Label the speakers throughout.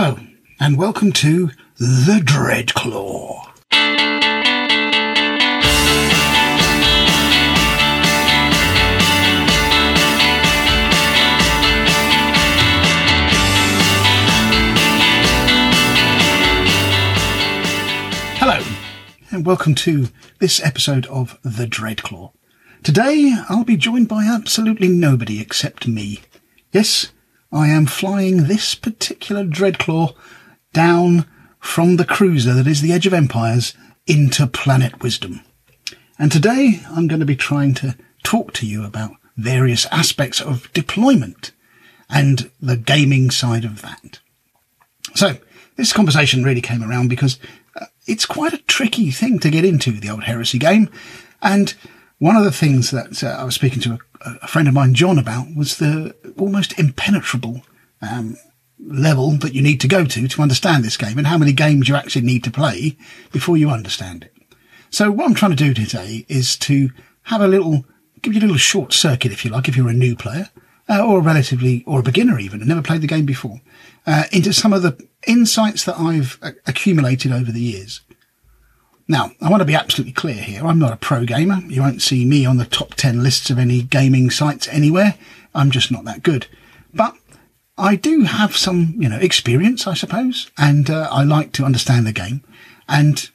Speaker 1: Hello, and welcome to The Dreadclaw. Hello, and welcome to this episode of The Dreadclaw. Today, I'll be joined by absolutely nobody except me. Yes, I am flying this particular Dreadclaw down from the cruiser that is the Age of Empires into Planet Wisdom. And today I'm going to be trying to talk to you about various aspects of deployment and the gaming side of that. So this conversation really came around because uh, it's quite a tricky thing to get into the old heresy game. And one of the things that uh, I was speaking to a, a, friend of mine, John, about was the almost impenetrable um, level that you need to go to to understand this game and how many games you actually need to play before you understand it. So what I'm trying to do today is to have a little, give you a little short circuit, if you like, if you're a new player, uh, or a relatively, or a beginner even, and never played the game before, uh, into some of the insights that I've accumulated over the years. Now, I want to be absolutely clear here. I'm not a pro gamer. You won't see me on the top 10 lists of any gaming sites anywhere. I'm just not that good. But I do have some, you know, experience, I suppose, and uh, I like to understand the game. And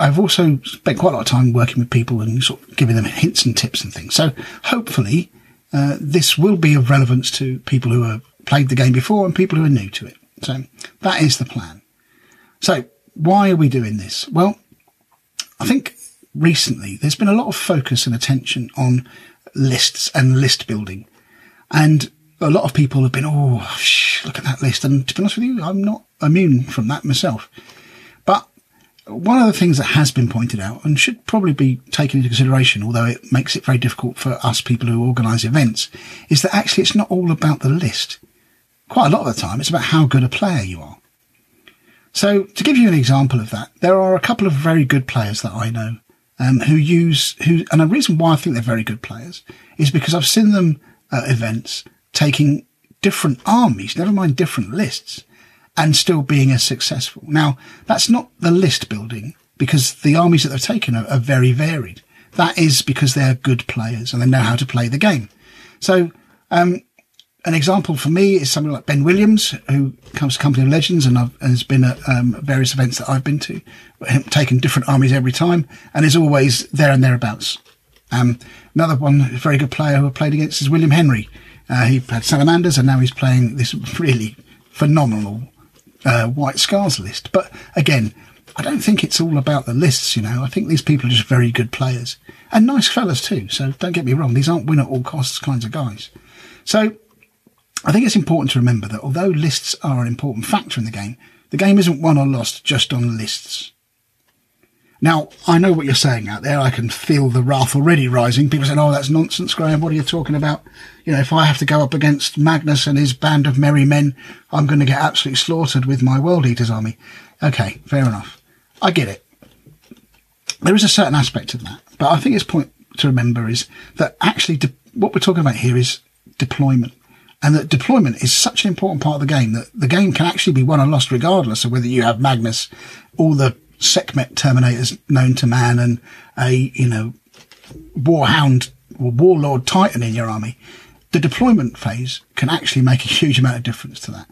Speaker 1: I've also spent quite a lot of time working with people and sort of giving them hints and tips and things. So hopefully, uh, this will be of relevance to people who have played the game before and people who are new to it. So that is the plan. So why are we doing this? Well, I think recently there's been a lot of focus and attention on lists and list building. And a lot of people have been, oh, shh, look at that list. And to be honest with you, I'm not immune from that myself. But one of the things that has been pointed out and should probably be taken into consideration, although it makes it very difficult for us people who organise events, is that actually it's not all about the list. Quite a lot of the time, it's about how good a player you are. So to give you an example of that, there are a couple of very good players that I know um, who use who, and the reason why I think they're very good players is because I've seen them at events taking different armies, never mind different lists, and still being as successful. Now, that's not the list building because the armies that they've taken are, are very varied. That is because they're good players and they know how to play the game. So, um, an example for me is somebody like Ben Williams, who comes to Company of Legends and, and has been at um, various events that I've been to, taken different armies every time, and is always there and thereabouts. Um, another one, very good player who I played against is William Henry, uh, he had Salamanders and now he's playing this really phenomenal uh, White Scars list. But again, I don't think it's all about the lists, you know. I think these people are just very good players and nice fellas too. So don't get me wrong. These aren't win at all costs kinds of guys. So I think it's important to remember that although lists are an important factor in the game, the game isn't won or lost just on lists. Now, I know what you're saying out there. I can feel the wrath already rising. People saying, oh, that's nonsense, Graham. What are you talking about? You know, if I have to go up against Magnus and his band of merry men, I'm going to get absolutely slaughtered with my World Eaters army. Okay, fair enough. I get it. There is a certain aspect of that. But I think it's point to remember is that actually de- what we're talking about here is deployment. And that deployment is such an important part of the game that the game can actually be won or lost regardless of whether you have Magnus, all the Sekhmet Terminators known to man and a, you know, Warhound or Warlord Titan in your army, the deployment phase can actually make a huge amount of difference to that.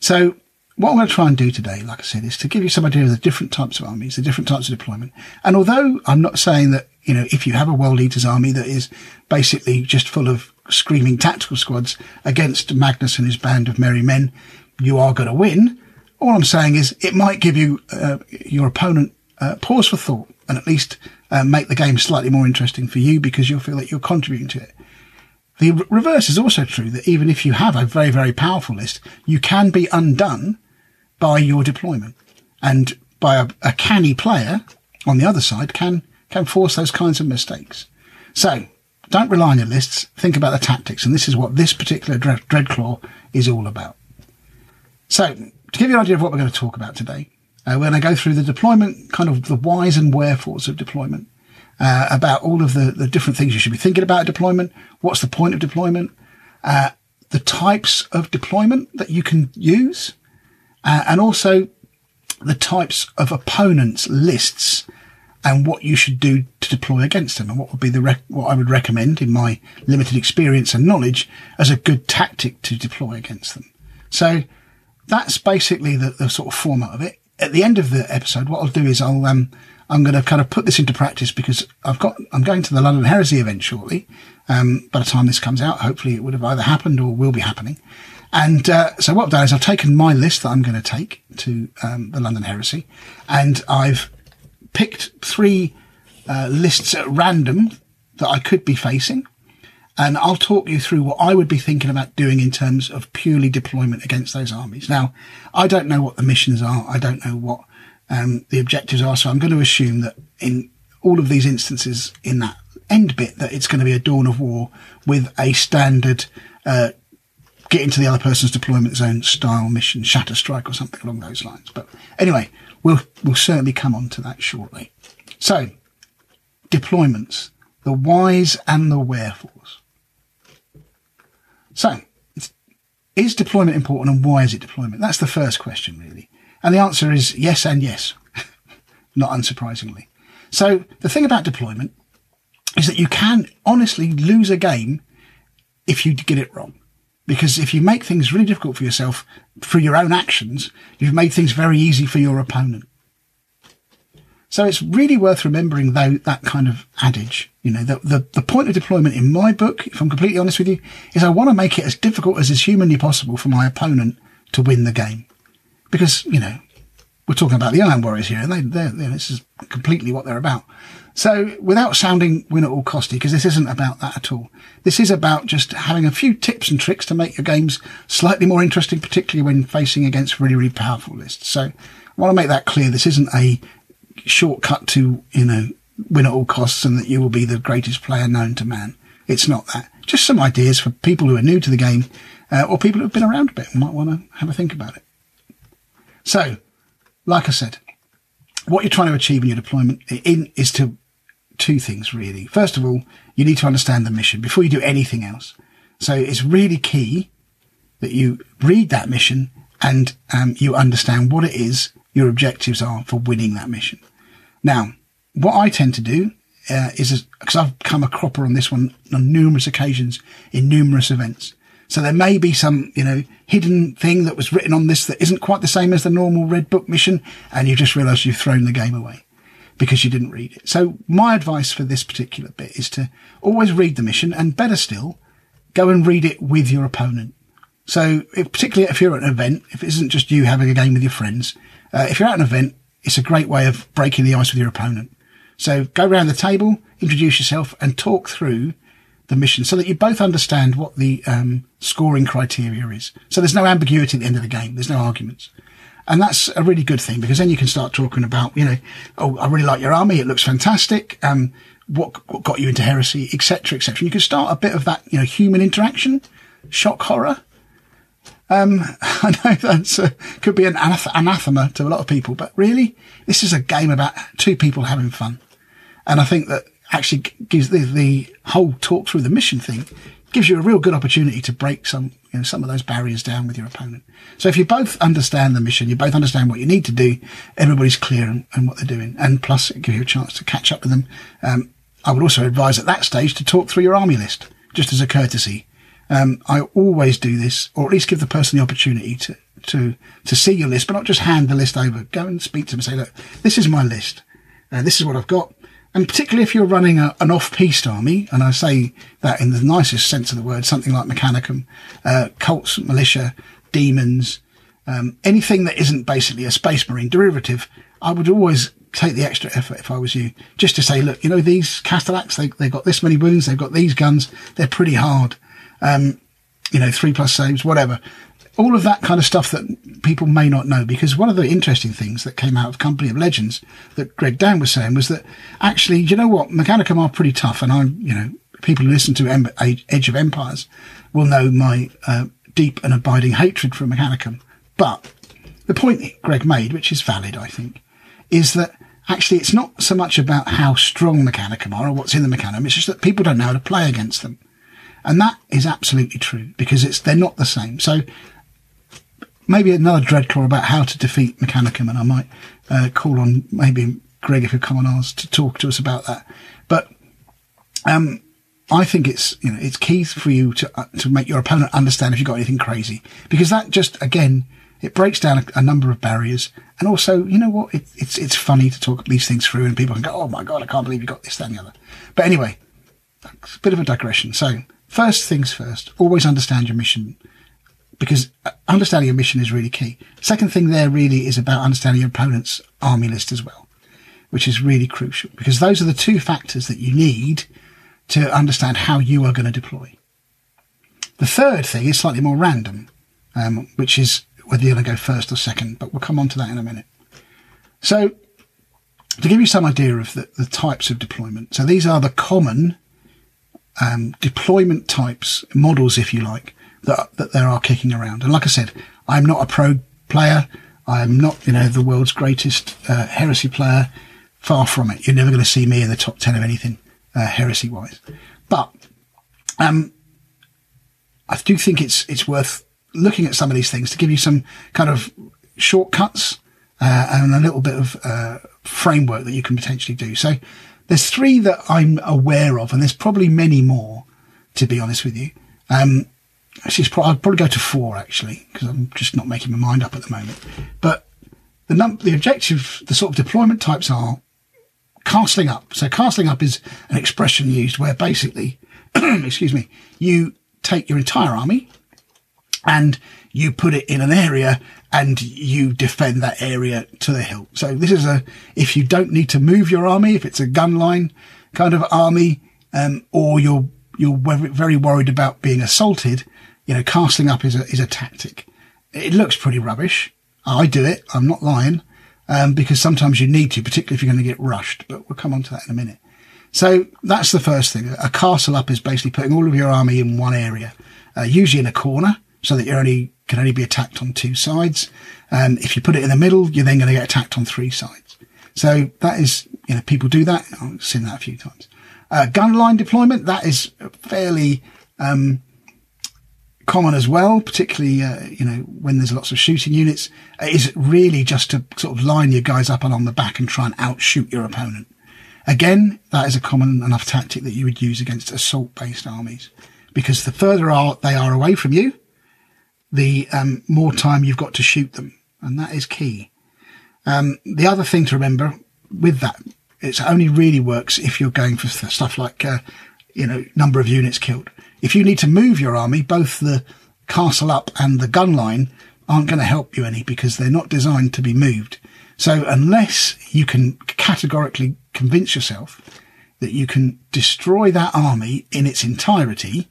Speaker 1: So what I'm going to try and do today, like I said, is to give you some idea of the different types of armies, the different types of deployment. And although I'm not saying that, you know, if you have a World Eaters army that is basically just full of screaming tactical squads against Magnus and his band of merry men, you are going to win. All I'm saying is it might give you uh, your opponent uh, pause for thought and at least uh, make the game slightly more interesting for you because you'll feel that you're contributing to it. The re- reverse is also true that even if you have a very, very powerful list, you can be undone by your deployment and by a, a canny player on the other side can, can force those kinds of mistakes. So don't rely on your lists. Think about the tactics. And this is what this particular Dreadclaw is all about. So to give you an idea of what we're going to talk about today, uh, we're going to go through the deployment, kind of the whys and wherefores of deployment, uh, about all of the, the different things you should be thinking about deployment, what's the point of deployment, uh, the types of deployment that you can use, uh, and also the types of opponents lists and what you should do to deploy against them and what would be the rec- what I would recommend in my limited experience and knowledge as a good tactic to deploy against them. So that's basically the, the sort of format of it. At the end of the episode, what I'll do is I'll um, I'm going to kind of put this into practice because I've got I'm going to the London Heresy event shortly. Um, by the time this comes out, hopefully it would have either happened or will be happening. And uh, so what I've done is I've taken my list that I'm going to take to um, the London Heresy, and I've picked three uh, lists at random that I could be facing. And I'll talk you through what I would be thinking about doing in terms of purely deployment against those armies. Now, I don't know what the missions are. I don't know what um, the objectives are. So I'm going to assume that in all of these instances in that end bit, that it's going to be a dawn of war with a standard, uh, get into the other person's deployment zone style mission, shatter strike or something along those lines. But anyway, we'll, we'll certainly come on to that shortly. So deployments, the whys and the wherefores. So is deployment important and why is it deployment? That's the first question really. And the answer is yes and yes, not unsurprisingly. So the thing about deployment is that you can honestly lose a game if you get it wrong. Because if you make things really difficult for yourself through your own actions, you've made things very easy for your opponent. So it's really worth remembering though that kind of adage. You know, the, the, the point of deployment in my book, if I'm completely honest with you, is I want to make it as difficult as is humanly possible for my opponent to win the game. Because, you know, we're talking about the Iron Warriors here, and they, they're, this is completely what they're about. So, without sounding win at all costy, because this isn't about that at all. This is about just having a few tips and tricks to make your games slightly more interesting, particularly when facing against really, really powerful lists. So, I want to make that clear. This isn't a shortcut to, you know, win at all costs and that you will be the greatest player known to man. It's not that. Just some ideas for people who are new to the game, uh, or people who have been around a bit and might want to have a think about it. So, like I said, what you're trying to achieve in your deployment in is to two things really. First of all, you need to understand the mission before you do anything else. So it's really key that you read that mission and um, you understand what it is your objectives are for winning that mission. Now, what I tend to do uh, is because I've come a cropper on this one on numerous occasions in numerous events. So there may be some, you know, hidden thing that was written on this that isn't quite the same as the normal red book mission. And you just realize you've thrown the game away because you didn't read it. So my advice for this particular bit is to always read the mission and better still, go and read it with your opponent. So if, particularly if you're at an event, if it isn't just you having a game with your friends, uh, if you're at an event, it's a great way of breaking the ice with your opponent. So go around the table, introduce yourself and talk through the mission so that you both understand what the um, scoring criteria is. So there's no ambiguity at the end of the game. There's no arguments. And that's a really good thing because then you can start talking about, you know, oh, I really like your army. It looks fantastic. Um, what, what got you into heresy, etc., etc. You can start a bit of that, you know, human interaction, shock horror. Um, I know that uh, could be an anath- anathema to a lot of people, but really, this is a game about two people having fun. And I think that actually gives the, the whole talk through the mission thing gives you a real good opportunity to break some, you know, some of those barriers down with your opponent. So if you both understand the mission, you both understand what you need to do, everybody's clear on what they're doing. And plus it gives you a chance to catch up with them. Um, I would also advise at that stage to talk through your army list, just as a courtesy. Um, I always do this, or at least give the person the opportunity to, to, to see your list, but not just hand the list over. Go and speak to them and say, look, this is my list. Uh, this is what I've got. And particularly if you're running a, an off-piste army, and I say that in the nicest sense of the word, something like Mechanicum, uh, cults, militia, demons, um, anything that isn't basically a space marine derivative, I would always take the extra effort if I was you, just to say, look, you know, these Castellax, they, they've got this many wounds, they've got these guns, they're pretty hard. Um, you know, three plus saves, whatever all of that kind of stuff that people may not know. Because one of the interesting things that came out of Company of Legends that Greg Down was saying was that actually, you know what, Mechanicum are pretty tough, and I, you know, people who listen to em- Age of Empires will know my uh, deep and abiding hatred for Mechanicum. But the point Greg made, which is valid, I think, is that actually it's not so much about how strong Mechanicum are or what's in the Mechanicum. It's just that people don't know how to play against them. And that is absolutely true because it's, they're not the same. So maybe another Dreadclaw about how to defeat Mechanicum, and I might uh, call on maybe Greg if he'll come on ours to talk to us about that. But um, I think it's you know it's key for you to uh, to make your opponent understand if you've got anything crazy. Because that just again it breaks down a, a number of barriers. And also you know what? It, it's it's funny to talk these things through and people can go oh my god I can't believe you got this that and the other. But anyway a bit of a digression. So first things first always understand your mission because uh, understanding your mission is really key second thing there really is about understanding your opponent's army list as well which is really crucial because those are the two factors that you need to understand how you are going to deploy. The third thing is slightly more random, um, which is whether you're going to go first or second, but we'll come on to that in a minute. So, to give you some idea of the, the types of deployment, so these are the common um, deployment types, models, if you like, that, that there are kicking around. And like I said, I'm not a pro player. I am not, you know, the world's greatest uh, heresy player. Far from it. You're never going to see me in the top 10 of anything uh, heresy wise. But um, I do think it's it's worth looking at some of these things to give you some kind of shortcuts uh, and a little bit of uh, framework that you can potentially do. So there's three that I'm aware of, and there's probably many more. To be honest with you, um, actually, pro- I'd probably go to four actually because I'm just not making my mind up at the moment. But the num- the objective, the sort of deployment types are castling up. So castling up is an expression used where basically, excuse me, you take your entire army and you put it in an area and you defend that area to the hilt. So this is a, if you don't need to move your army, if it's a gun line kind of army, um, or you're, you're very worried about being assaulted, you know, castling up is a, is a tactic. It looks pretty rubbish. I do it. I'm not lying um, because sometimes you need to, particularly if you're going to get rushed. But we'll come on to that in a minute. So that's the first thing. A castle up is basically putting all of your army in one area, uh, usually in a corner, so that you're only can only be attacked on two sides. And if you put it in the middle, you're then going to get attacked on three sides. So that is, you know, people do that. I've seen that a few times. Uh, gun line deployment, that is fairly, um, common as well, particularly, uh, you know, when there's lots of shooting units, is really just to sort of line your guys up along the back and try and outshoot your opponent. Again, that is a common enough tactic that you would use against assault based armies because the further are, they are away from you, the um, more time you've got to shoot them. And that is key. Um, the other thing to remember with that, it only really works if you're going for stuff like, uh, you know, number of units killed. If you need to move your army, both the castle up and the gun line aren't going to help you any because they're not designed to be moved. So unless you can categorically convince yourself that you can destroy that army in its entirety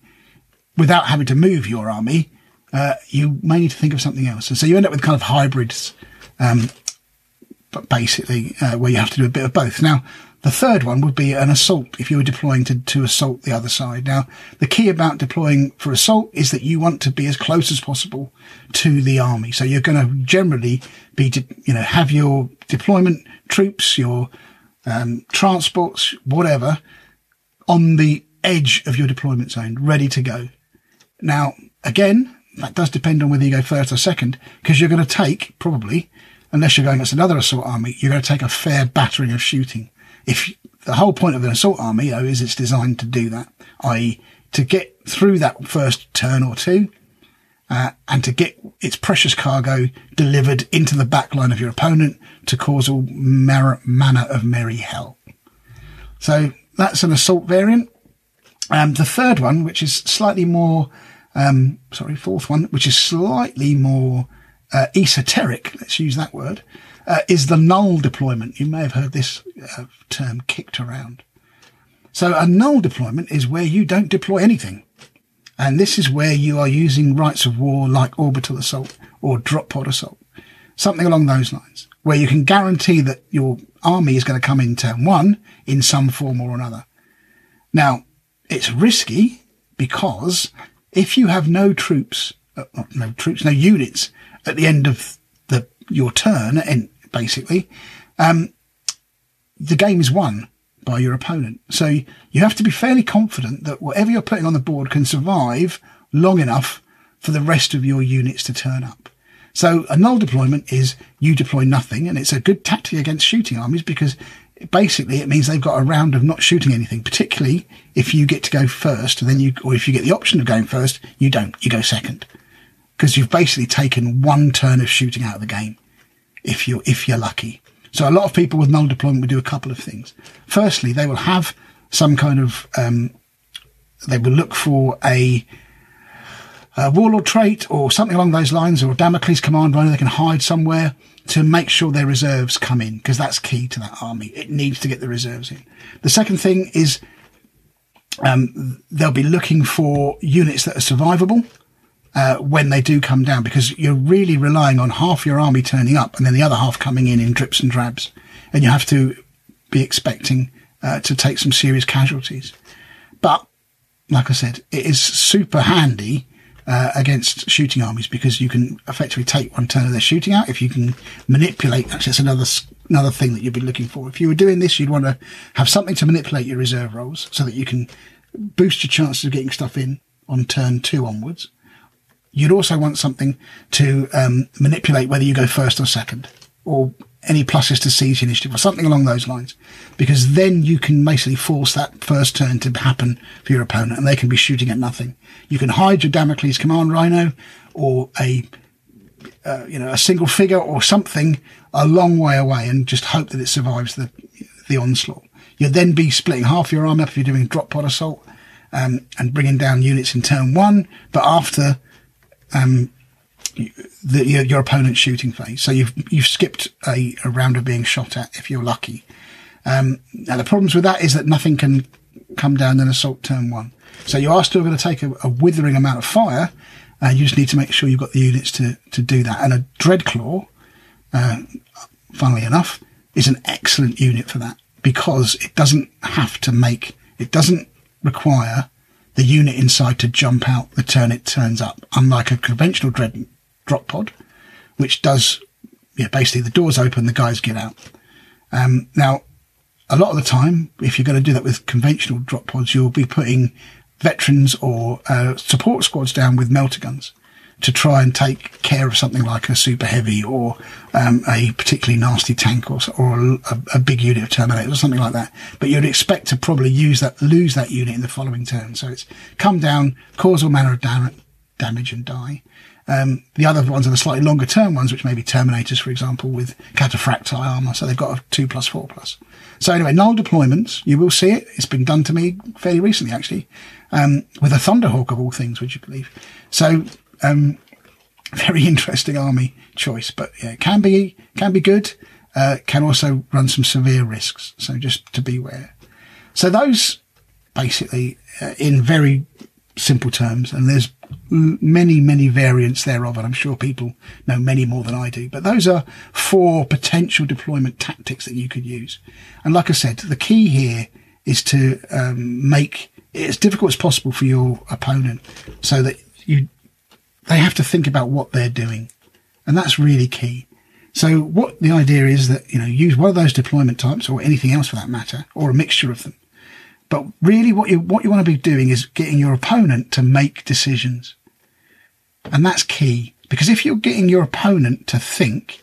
Speaker 1: without having to move your army, uh, you may need to think of something else. And so you end up with kind of hybrids, um, basically, uh, where you have to do a bit of both. Now, the third one would be an assault if you were deploying to, to assault the other side. Now, the key about deploying for assault is that you want to be as close as possible to the army. So you're going to generally be, you know, have your deployment troops, your um, transports, whatever, on the edge of your deployment zone, ready to go. Now, again, that does depend on whether you go first or second, because you're going to take, probably, unless you're going against another assault army, you're going to take a fair battering of shooting if the whole point of an assault army, though, is it's designed to do that, i.e., to get through that first turn or two, uh, and to get its precious cargo delivered into the back line of your opponent to cause all mar- manner of merry hell. So that's an assault variant. Um, the third one, which is slightly more, um, sorry, fourth one, which is slightly more uh, esoteric, let's use that word, uh, is the null deployment. You may have heard this uh, term kicked around. So a null deployment is where you don't deploy anything. And this is where you are using rights of war like orbital assault or drop pod assault, something along those lines, where you can guarantee that your army is going to come in turn one in some form or another. Now, it's risky because if you have no troops, uh, no troops, no units at the end of the your turn, and basically, um, the game is won by your opponent. So you have to be fairly confident that whatever you're putting on the board can survive long enough for the rest of your units to turn up. So a null deployment is you deploy nothing, and it's a good tactic against shooting armies because basically it means they've got a round of not shooting anything. Particularly if you get to go first, then you, or if you get the option of going first, you don't. You go second because you've basically taken one turn of shooting out of the game. If you're if you're lucky. So a lot of people with null deployment will do a couple of things. Firstly, they will have some kind of um, they will look for a, a warlord trait or something along those lines, or Damocles command rhino they can hide somewhere to make sure their reserves come in, because that's key to that army. It needs to get the reserves in. The second thing is um, they'll be looking for units that are survivable. Uh, when they do come down, because you're really relying on half your army turning up and then the other half coming in in drips and drabs, and you have to be expecting uh, to take some serious casualties. But like I said, it is super handy uh, against shooting armies because you can effectively take one turn of their shooting out. If you can manipulate, that's another another thing that you'd be looking for. If you were doing this, you'd want to have something to manipulate your reserve rolls so that you can boost your chances of getting stuff in on turn two onwards. You'd also want something to um, manipulate whether you go first or second, or any pluses to seize initiative or something along those lines, because then you can basically force that first turn to happen for your opponent and they can be shooting at nothing. You can hide your Damocles command rhino or a, uh, you know, a single figure or something a long way away and just hope that it survives the, the onslaught. You'll then be splitting half your army up if you're doing drop pod assault, um, and bringing down units in turn one, but after, um, the, your, your opponent's shooting phase. So you've you've skipped a, a round of being shot at if you're lucky. Um, now the problems with that is that nothing can come down in assault turn one. So you are still going to take a, a withering amount of fire, and you just need to make sure you've got the units to to do that. And a Dreadclaw, uh, funnily enough, is an excellent unit for that because it doesn't have to make it doesn't require the unit inside to jump out the turn it turns up, unlike a conventional dread drop pod, which does, yeah, basically the doors open, the guys get out. Um, now, a lot of the time, if you're going to do that with conventional drop pods, you'll be putting veterans or uh, support squads down with melta guns to try and take care of something like a super heavy or um, a particularly nasty tank or, or a, a, big unit of terminators or something like that. But you'd expect to probably use that, lose that unit in the following turn. So it's come down, cause all manner of dam- damage and die. Um, the other ones are the slightly longer term ones, which may be Terminators, for example, with cataphractii armor. So they've got a two plus four plus. So anyway, null deployments, you will see it. It's been done to me fairly recently, actually, um, with a Thunderhawk of all things, would you believe? So, um, very interesting army choice, but yeah, can be, can be good. Uh, can also run some severe risks. So just to beware. So those basically, uh, in very simple terms, and there's many, many variants thereof, and I'm sure people know many more than I do. But those are four potential deployment tactics that you could use. And like I said, the key here is to um, make it as difficult as possible for your opponent, so that you they have to think about what they're doing, and that's really key. So what the idea is that you know use one of those deployment types or anything else for that matter, or a mixture of them but really what you, what you want to be doing is getting your opponent to make decisions. And that's key because if you're getting your opponent to think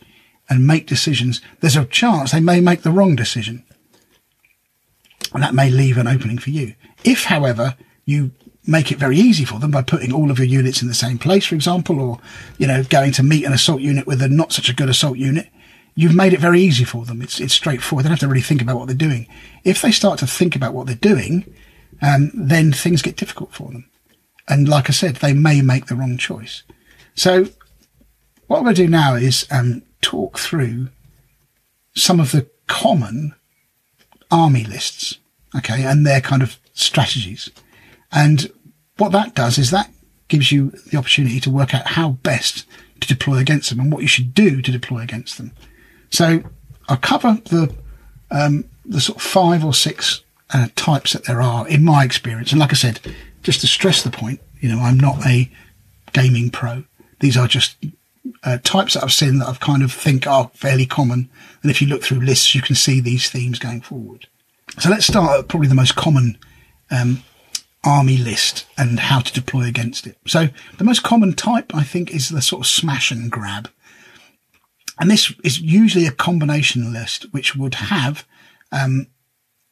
Speaker 1: and make decisions, there's a chance they may make the wrong decision. And that may leave an opening for you. If, however, you make it very easy for them by putting all of your units in the same place, for example, or, you know, going to meet an assault unit with a not such a good assault unit, you've made it very easy for them. It's, it's straightforward. They don't have to really think about what they're doing. If they start to think about what they're doing, um, then things get difficult for them. And like I said, they may make the wrong choice. So what I'm going to do now is um, talk through some of the common army lists, okay, and their kind of strategies. And what that does is that gives you the opportunity to work out how best to deploy against them and what you should do to deploy against them. So I'll cover the um, the sort of five or six uh, types that there are in my experience. And like I said, just to stress the point, you know, I'm not a gaming pro. These are just uh, types that I've seen that I've kind of think are fairly common. And if you look through lists, you can see these themes going forward. So let's start at probably the most common um, army list and how to deploy against it. So the most common type, I think, is the sort of smash and grab and this is usually a combination list, which would have um,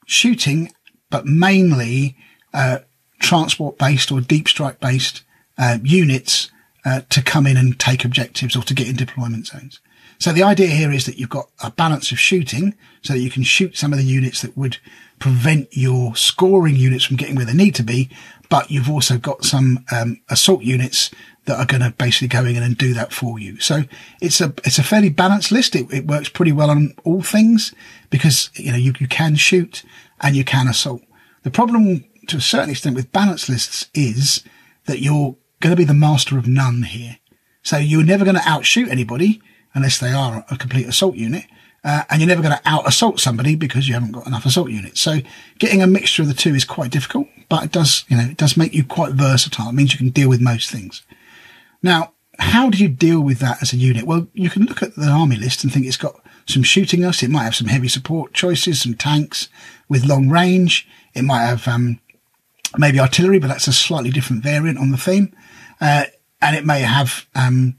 Speaker 1: shooting, but mainly uh, transport based or deep strike based uh, units uh, to come in and take objectives or to get in deployment zones. So the idea here is that you've got a balance of shooting so that you can shoot some of the units that would prevent your scoring units from getting where they need to be. But you've also got some um, assault units that are going to basically go in and do that for you. So it's a, it's a fairly balanced list. It, it works pretty well on all things because, you know, you, you can shoot and you can assault. The problem to a certain extent with balanced lists is that you're going to be the master of none here. So you're never going to outshoot anybody unless they are a complete assault unit. Uh, and you're never going to out assault somebody because you haven't got enough assault units. So getting a mixture of the two is quite difficult, but it does, you know, it does make you quite versatile. It means you can deal with most things. Now, how do you deal with that as a unit? Well, you can look at the army list and think it's got some shooting us. It might have some heavy support choices, some tanks with long range. It might have, um, maybe artillery, but that's a slightly different variant on the theme. Uh, and it may have, um,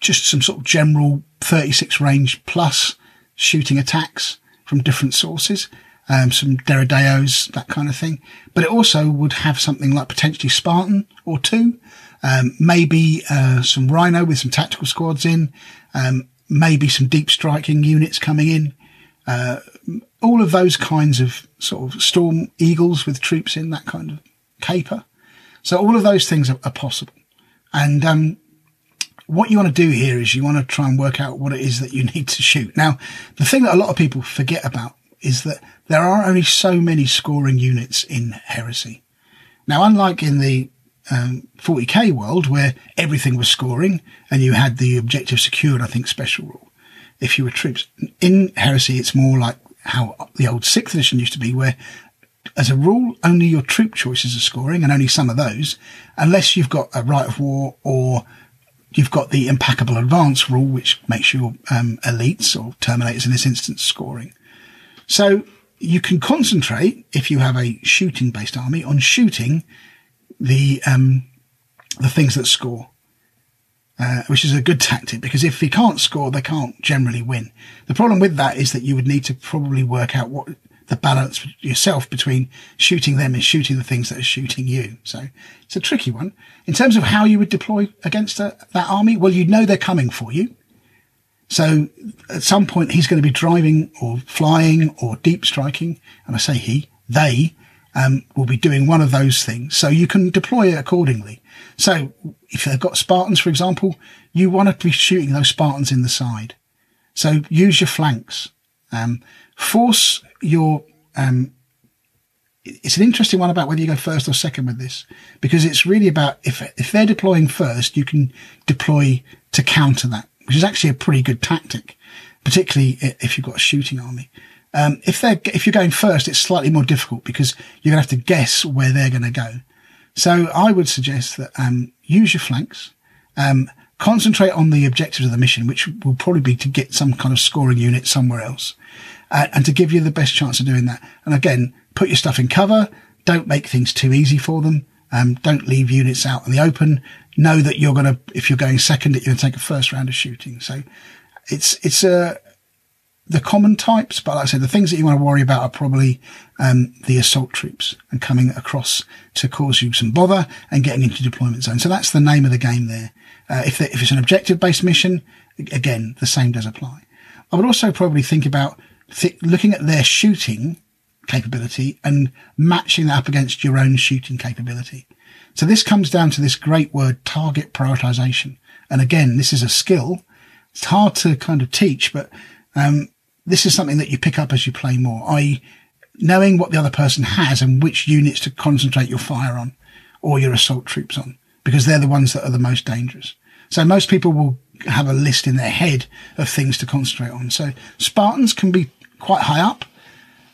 Speaker 1: just some sort of general 36 range plus shooting attacks from different sources. Um, some Deredeos, that kind of thing. But it also would have something like potentially Spartan or two, um, maybe uh, some Rhino with some tactical squads in, um, maybe some deep striking units coming in. Uh, all of those kinds of sort of Storm Eagles with troops in, that kind of caper. So all of those things are, are possible. And um, what you want to do here is you want to try and work out what it is that you need to shoot. Now, the thing that a lot of people forget about is that there are only so many scoring units in Heresy. Now, unlike in the um, 40k world where everything was scoring and you had the objective secured, I think special rule. If you were troops in Heresy, it's more like how the old sixth edition used to be, where as a rule, only your troop choices are scoring and only some of those, unless you've got a right of war or You've got the impeccable advance rule, which makes your um, elites or terminators in this instance scoring. So you can concentrate if you have a shooting based army on shooting the um, the things that score, uh, which is a good tactic because if they can't score, they can't generally win. The problem with that is that you would need to probably work out what the balance yourself between shooting them and shooting the things that are shooting you. So it's a tricky one. In terms of how you would deploy against a, that army, well, you know they're coming for you. So at some point he's going to be driving or flying or deep striking. And I say he, they, um, will be doing one of those things. So you can deploy it accordingly. So if they've got Spartans, for example, you want to be shooting those Spartans in the side. So use your flanks. Um, force your um, it's an interesting one about whether you go first or second with this because it's really about if if they're deploying first, you can deploy to counter that, which is actually a pretty good tactic, particularly if you've got a shooting army. Um, if they're if you're going first, it's slightly more difficult because you're gonna have to guess where they're going to go. So I would suggest that um, use your flanks. Um, concentrate on the objectives of the mission, which will probably be to get some kind of scoring unit somewhere else uh, and to give you the best chance of doing that. And again, put your stuff in cover. Don't make things too easy for them. Um, don't leave units out in the open. Know that you're going to, if you're going second, that you're going to take a first round of shooting. So it's, it's, uh, the common types, but like I said, the things that you want to worry about are probably, um, the assault troops and coming across to cause you some bother and getting into deployment zone. So that's the name of the game there. Uh, if, if it's an objective based mission, again, the same does apply. I would also probably think about th- looking at their shooting capability and matching that up against your own shooting capability. So this comes down to this great word, target prioritization. And again, this is a skill. It's hard to kind of teach, but, um, this is something that you pick up as you play more, i.e. knowing what the other person has and which units to concentrate your fire on or your assault troops on, because they're the ones that are the most dangerous. So most people will have a list in their head of things to concentrate on. So Spartans can be quite high up.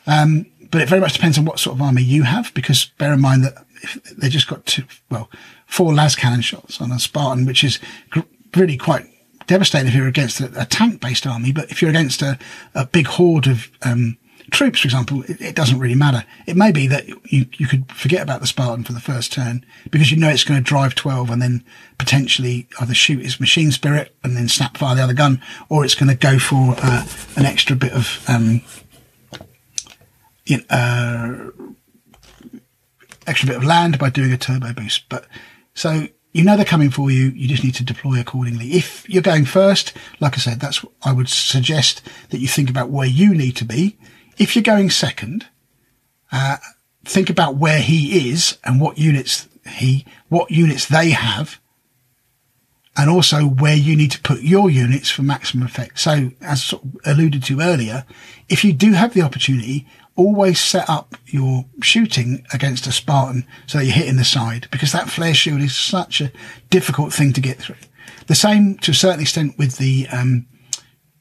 Speaker 1: Um, but it very much depends on what sort of army you have, because bear in mind that if they just got two, well, four las cannon shots on a Spartan, which is really quite devastating if you're against a, a tank based army. But if you're against a, a big horde of, um, troops, for example, it, it, doesn't really matter. It may be that you, you could forget about the Spartan for the first turn because you know it's going to drive 12 and then potentially either shoot its machine spirit and then snap fire the other gun, or it's going to go for uh, an extra bit of, um, you know, uh, extra bit of land by doing a turbo boost. But so you know they're coming for you. You just need to deploy accordingly. If you're going first, like I said, that's I would suggest that you think about where you need to be. If you're going second, uh, think about where he is and what units he, what units they have, and also where you need to put your units for maximum effect. So, as alluded to earlier, if you do have the opportunity, always set up your shooting against a Spartan so you're hitting the side because that flare shield is such a difficult thing to get through. The same to a certain extent with the um,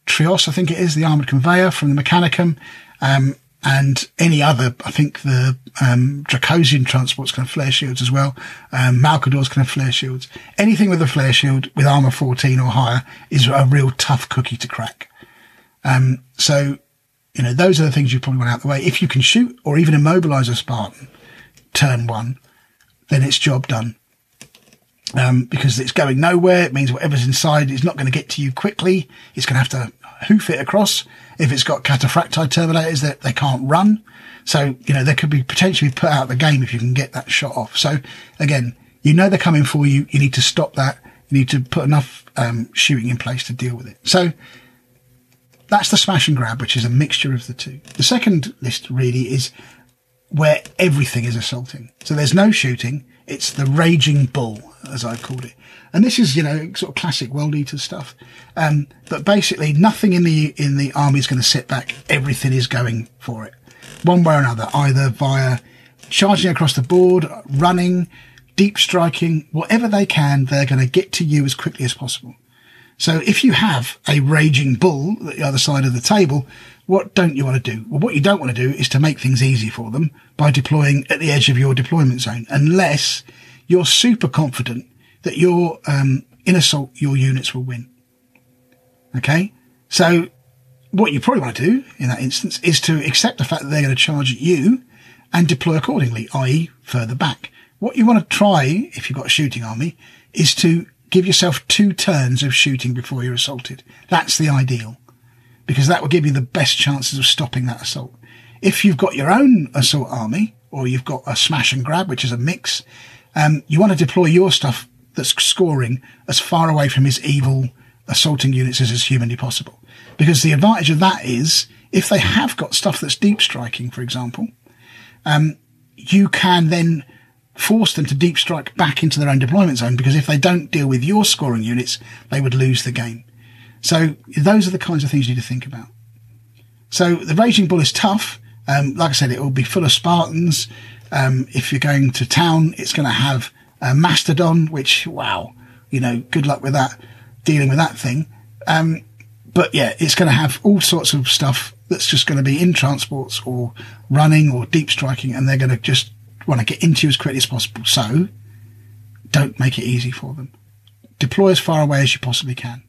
Speaker 1: Triaros, I think it is, the armored conveyor from the Mechanicum, um, and any other. I think the um, Dracosan transports can have flare shields as well. Um, Malcadors can have flare shields. Anything with a flare shield with armor 14 or higher is a real tough cookie to crack. Um, so you know, those are the things you probably want out the way. If you can shoot or even immobilize a Spartan turn one, then it's job done. Um, because it's going nowhere. It means whatever's inside is not going to get to you quickly. It's going to have to hoof it across. If it's got cataphractii terminators that they can't run. So, you know, they could be potentially put out of the game if you can get that shot off. So again, you know they're coming for you. You need to stop that. You need to put enough um, shooting in place to deal with it. So that's the smash and grab, which is a mixture of the two. The second list really is where everything is assaulting. So there's no shooting. It's the raging bull, as I've called it. And this is, you know, sort of classic world eater stuff. Um, but basically nothing in the, in the army is going to sit back. Everything is going for it. One way or another, either via charging across the board, running, deep striking, whatever they can, they're going to get to you as quickly as possible. So if you have a raging bull at the other side of the table, what don't you want to do? Well, what you don't want to do is to make things easy for them by deploying at the edge of your deployment zone, unless you're super confident that your um, in assault your units will win. Okay, so what you probably want to do in that instance is to accept the fact that they're going to charge at you and deploy accordingly, i.e., further back. What you want to try, if you've got a shooting army, is to give yourself two turns of shooting before you're assaulted. That's the ideal because that will give you the best chances of stopping that assault. If you've got your own assault army or you've got a smash and grab, which is a mix, um, you want to deploy your stuff that's scoring as far away from his evil assaulting units as is humanly possible. Because the advantage of that is if they have got stuff that's deep striking, for example, um, you can then force them to deep strike back into their own deployment zone because if they don't deal with your scoring units, they would lose the game. So those are the kinds of things you need to think about. So the Raging Bull is tough. Um, like I said, it will be full of Spartans. Um, if you're going to town, it's going to have a Mastodon, which, wow, you know, good luck with that, dealing with that thing. Um, but yeah, it's going to have all sorts of stuff that's just going to be in transports or running or deep striking, and they're going to just want to get into you as quickly as possible. So don't make it easy for them. Deploy as far away as you possibly can.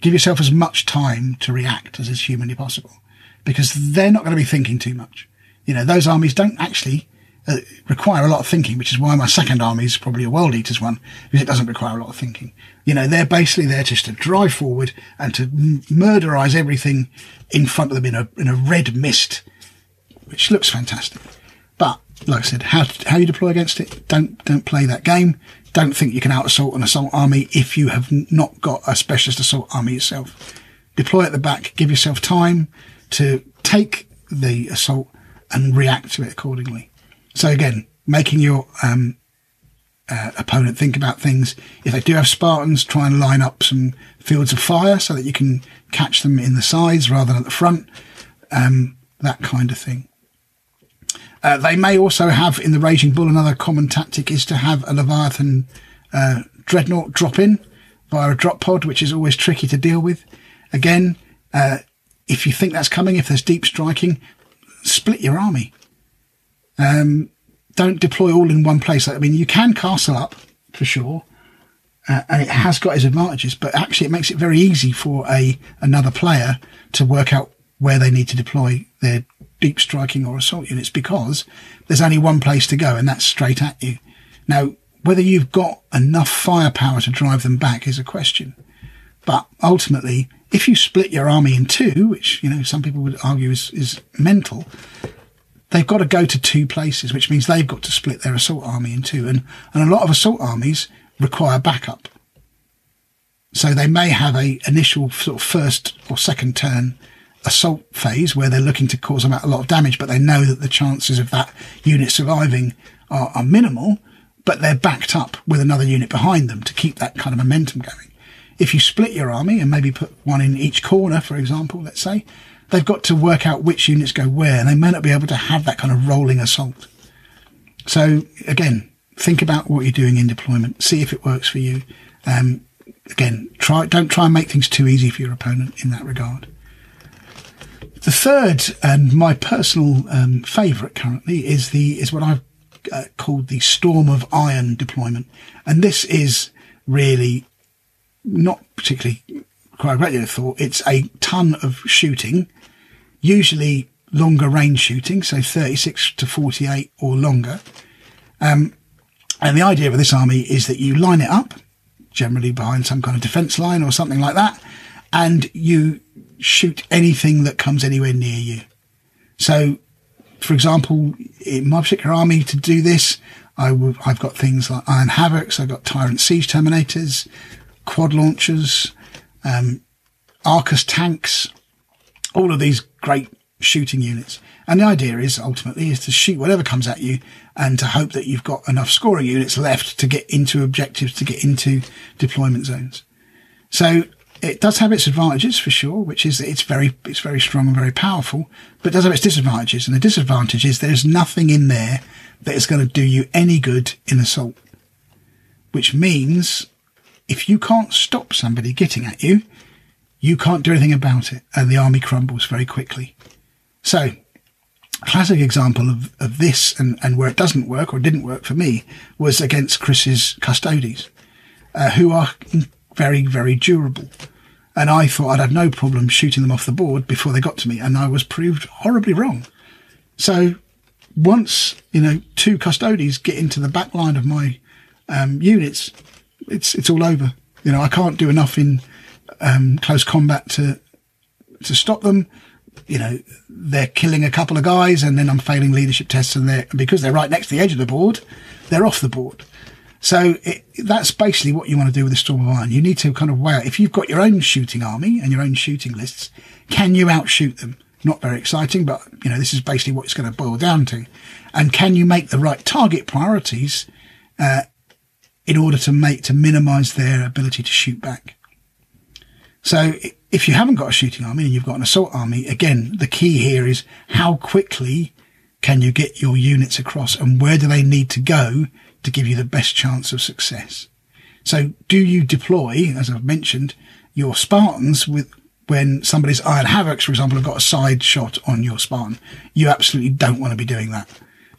Speaker 1: Give yourself as much time to react as is humanly possible because they're not going to be thinking too much. You know, those armies don't actually uh, require a lot of thinking, which is why my second army is probably a world eaters one because it doesn't require a lot of thinking. You know, they're basically there just to drive forward and to m- murderize everything in front of them in a, in a red mist, which looks fantastic. Like I said, how how you deploy against it. Don't don't play that game. Don't think you can out assault an assault army if you have not got a specialist assault army yourself. Deploy at the back. Give yourself time to take the assault and react to it accordingly. So again, making your um, uh, opponent think about things. If they do have Spartans, try and line up some fields of fire so that you can catch them in the sides rather than at the front. Um, that kind of thing. Uh, they may also have in the Raging Bull another common tactic is to have a Leviathan uh, dreadnought drop in via a drop pod, which is always tricky to deal with. Again, uh, if you think that's coming, if there's deep striking, split your army. Um, don't deploy all in one place. I mean, you can castle up for sure, uh, and it has got its advantages, but actually it makes it very easy for a another player to work out where they need to deploy their deep striking or assault units because there's only one place to go and that's straight at you. Now, whether you've got enough firepower to drive them back is a question. But ultimately, if you split your army in two, which, you know, some people would argue is, is mental, they've got to go to two places, which means they've got to split their assault army in two. And, and a lot of assault armies require backup. So they may have a initial sort of first or second turn assault phase where they're looking to cause a lot of damage, but they know that the chances of that unit surviving are, are minimal, but they're backed up with another unit behind them to keep that kind of momentum going. If you split your army and maybe put one in each corner, for example, let's say, they've got to work out which units go where and they may not be able to have that kind of rolling assault. So again, think about what you're doing in deployment, see if it works for you. Um, again, try, don't try and make things too easy for your opponent in that regard. The third and my personal um, favourite currently is the is what I've uh, called the Storm of Iron deployment, and this is really not particularly quite thought. It's a ton of shooting, usually longer range shooting, so 36 to 48 or longer. Um, and the idea of this army is that you line it up, generally behind some kind of defence line or something like that, and you shoot anything that comes anywhere near you. So, for example, in my particular army to do this, i w- I've got things like Iron Havocs, I've got Tyrant Siege Terminators, quad launchers, um, Arcus tanks, all of these great shooting units. And the idea is ultimately is to shoot whatever comes at you and to hope that you've got enough scoring units left to get into objectives, to get into deployment zones. So it does have its advantages for sure, which is that it's very, it's very strong and very powerful, but it does have its disadvantages. And the disadvantage is there's nothing in there that is going to do you any good in assault, which means if you can't stop somebody getting at you, you can't do anything about it and the army crumbles very quickly. So classic example of, of this and, and where it doesn't work or didn't work for me was against Chris's Custodes, uh, who are very, very durable. And I thought I'd have no problem shooting them off the board before they got to me. And I was proved horribly wrong. So once, you know, two Custodes get into the back line of my um, units, it's, it's all over. You know, I can't do enough in um, close combat to, to stop them you know, they're killing a couple of guys and then I'm failing leadership tests and they're, because they're right next to the edge of the board, they're off the board. So it, that's basically what you want to do with a Storm of Iron. You need to kind of weigh out, if you've got your own shooting army and your own shooting lists, can you outshoot them? Not very exciting, but you know, this is basically what it's going to boil down to. And can you make the right target priorities, uh, in order to make, to minimize their ability to shoot back? So if you haven't got a shooting army and you've got an assault army, again, the key here is how quickly can you get your units across and where do they need to go to give you the best chance of success? So do you deploy, as I've mentioned, your Spartans with when somebody's Iron Havocs, for example, have got a side shot on your Spartan? You absolutely don't want to be doing that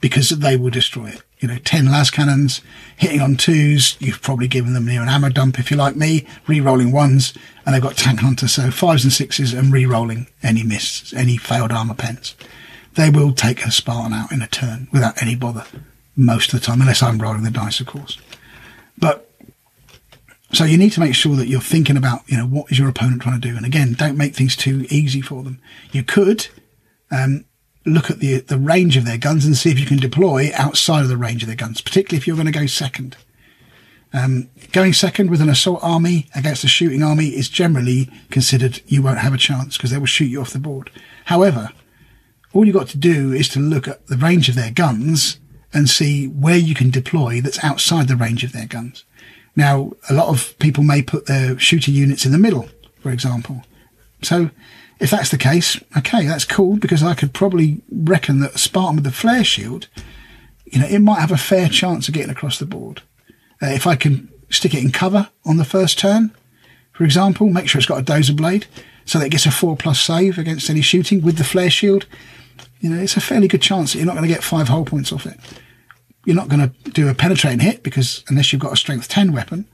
Speaker 1: because they will destroy it. You know, 10 las cannons hitting on twos. You've probably given them near an ammo dump if you like me, re-rolling ones, and they've got tank hunter. So fives and sixes and re-rolling any misses, any failed armor pens. They will take a Spartan out in a turn without any bother most of the time, unless I'm rolling the dice, of course. But so you need to make sure that you're thinking about, you know, what is your opponent trying to do? And again, don't make things too easy for them. You could, um, look at the, the range of their guns and see if you can deploy outside of the range of their guns, particularly if you're going to go second. Um, going second with an assault army against a shooting army is generally considered you won't have a chance because they will shoot you off the board. However, all you've got to do is to look at the range of their guns and see where you can deploy that's outside the range of their guns. Now, a lot of people may put their shooter units in the middle, for example. So if that's the case, okay, that's cool because I could probably reckon that a Spartan with the flare shield, you know, it might have a fair chance of getting across the board. Uh, if I can stick it in cover on the first turn, for example, make sure it's got a dozer blade so that it gets a four plus save against any shooting with the flare shield. You know, it's a fairly good chance that you're not going to get five hull points off it. You're not going to do a penetrating hit because unless you've got a strength 10 weapon,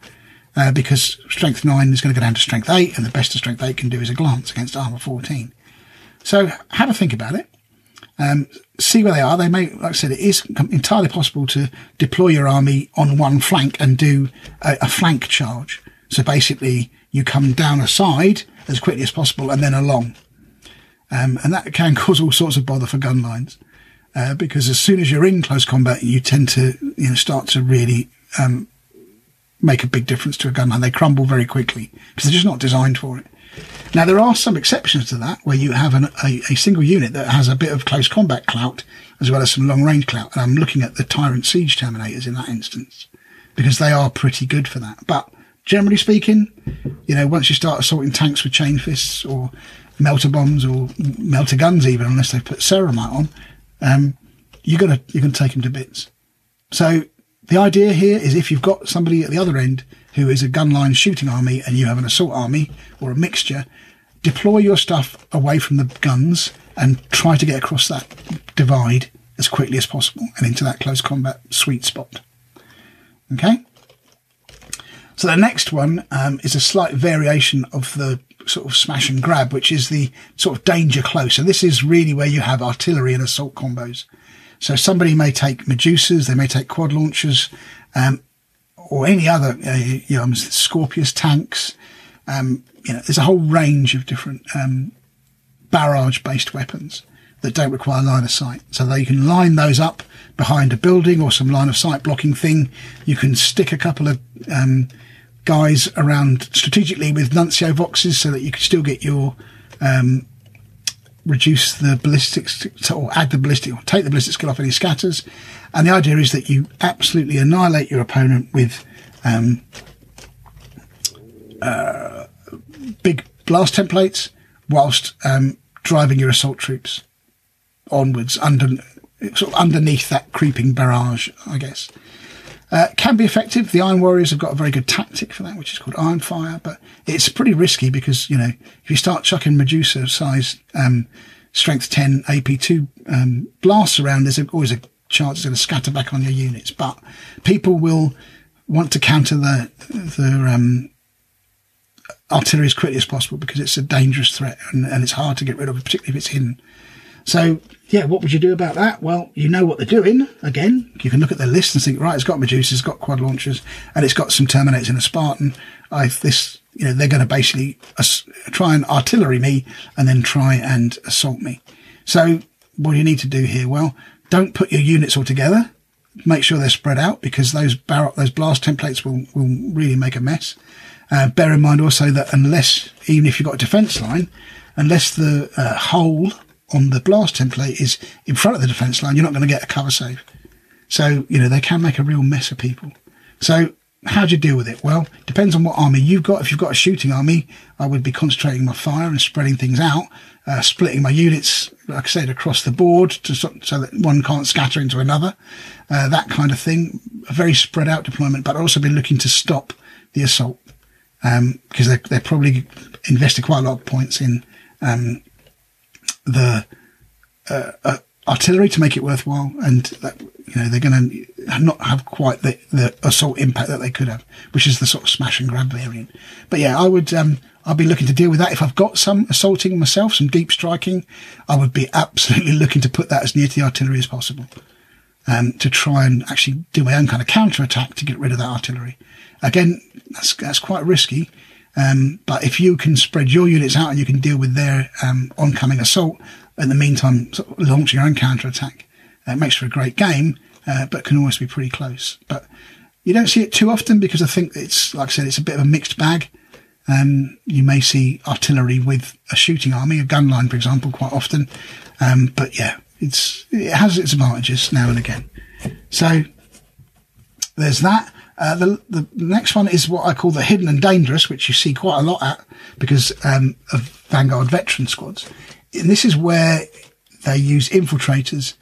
Speaker 1: uh, because strength 9 is going to go down to strength 8, and the best of strength 8 can do is a glance against armor 14. So have a think about it. Um, see where they are. They may, like I said, it is entirely possible to deploy your army on one flank and do a, a flank charge. So basically, you come down a side as quickly as possible and then along. Um, and that can cause all sorts of bother for gun lines. Uh, because as soon as you're in close combat, you tend to, you know, start to really, um, make a big difference to a gun line. They crumble very quickly because they're just not designed for it. Now, there are some exceptions to that where you have an, a, a, single unit that has a bit of close combat clout as well as some long range clout. And I'm looking at the Tyrant Siege Terminators in that instance because they are pretty good for that. But generally speaking, you know, once you start assaulting tanks with chain fists or melta bombs or melta guns, even unless they put ceramite on, um, you're gonna you're gonna take them to bits. So the idea here is if you've got somebody at the other end who is a gunline shooting army and you have an assault army or a mixture, deploy your stuff away from the guns and try to get across that divide as quickly as possible and into that close combat sweet spot. Okay? So the next one um, is a slight variation of the sort of smash and grab, which is the sort of danger close. And this is really where you have artillery and assault combos. So somebody may take Medusas, they may take quad launchers, um, or any other, uh, you know, Scorpius tanks. Um, you know, there's a whole range of different um, barrage-based weapons that don't require line of sight. So they can line those up behind a building or some line of sight blocking thing. You can stick a couple of um, guys around strategically with Nuncio voxes so that you can still get your um, reduce the ballistics or add the ballistic or take the ballistic skill off any scatters. And the idea is that you absolutely annihilate your opponent with um, uh, big blast templates whilst um, driving your assault troops onwards under sort of underneath that creeping barrage, I guess. Uh, can be effective. The Iron Warriors have got a very good tactic for that, which is called Iron Fire, but it's pretty risky because, you know, if you start chucking Medusa size, um, strength 10 AP2, um, blasts around, there's always a chance it's going to scatter back on your units, but people will want to counter the, the, um, artillery as quickly as possible because it's a dangerous threat and, and it's hard to get rid of, particularly if it's hidden. So yeah, what would you do about that? Well, you know what they're doing. Again, you can look at the list and think, right, it's got Medusa, it's got quad launchers, and it's got some Terminators and a Spartan. I this, you know, they're going to basically try and artillery me and then try and assault me. So what do you need to do here? Well, don't put your units all together. Make sure they're spread out because those barrel, those blast templates will, will really make a mess. Uh, bear in mind also that unless, even if you've got a defense line, unless the uh, hole on the blast template is in front of the defence line, you're not going to get a cover save. So, you know, they can make a real mess of people. So how do you deal with it? Well, depends on what army you've got. If you've got a shooting army, I would be concentrating my fire and spreading things out, uh, splitting my units, like I said, across the board to, so, that one can't scatter into another, uh, that kind of thing. A very spread out deployment, but also been looking to stop the assault um, because they they probably invested quite a lot of points in um, the uh, uh, artillery to make it worthwhile, and that, you know they're going to not have quite the, the assault impact that they could have, which is the sort of smash and grab variant. But yeah, I would um, I'd be looking to deal with that if I've got some assaulting myself, some deep striking. I would be absolutely looking to put that as near to the artillery as possible. Um, to try and actually do my own kind of counter attack to get rid of that artillery. Again, that's, that's quite risky um, but if you can spread your units out and you can deal with their um, oncoming assault, in the meantime, sort of launch your own counter attack, uh, it makes for a great game, uh, but can always be pretty close. But you don't see it too often because I think it's, like I said, it's a bit of a mixed bag. Um, you may see artillery with a shooting army, a gun line, for example, quite often. Um, but yeah, it's, it has its advantages now and again. So there's that. Uh, the, the next one is what I call the hidden and dangerous, which you see quite a lot at because um, of Vanguard veteran squads. And this is where they use infiltrators,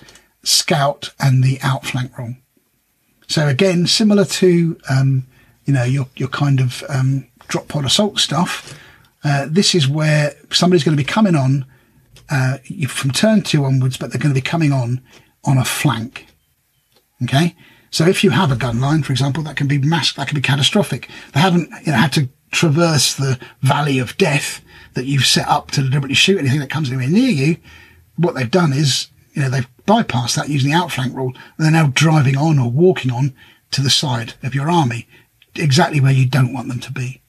Speaker 1: scout, and the outflank role. So again, similar to um, you know your your kind of um, drop pod assault stuff. Uh, this is where somebody's going to be coming on uh, from turn two onwards, but they're going to be coming on on a flank. Okay, so if you have a gun line, for example, that can be mass, that can be catastrophic. They haven't you know, had to traverse the valley of death that you've set up to deliberately shoot anything that comes anywhere near you. What they've done is you know, they've bypassed that using the outflank rule. And they're now driving on or walking on to the side of your army, exactly where you don't want them to be.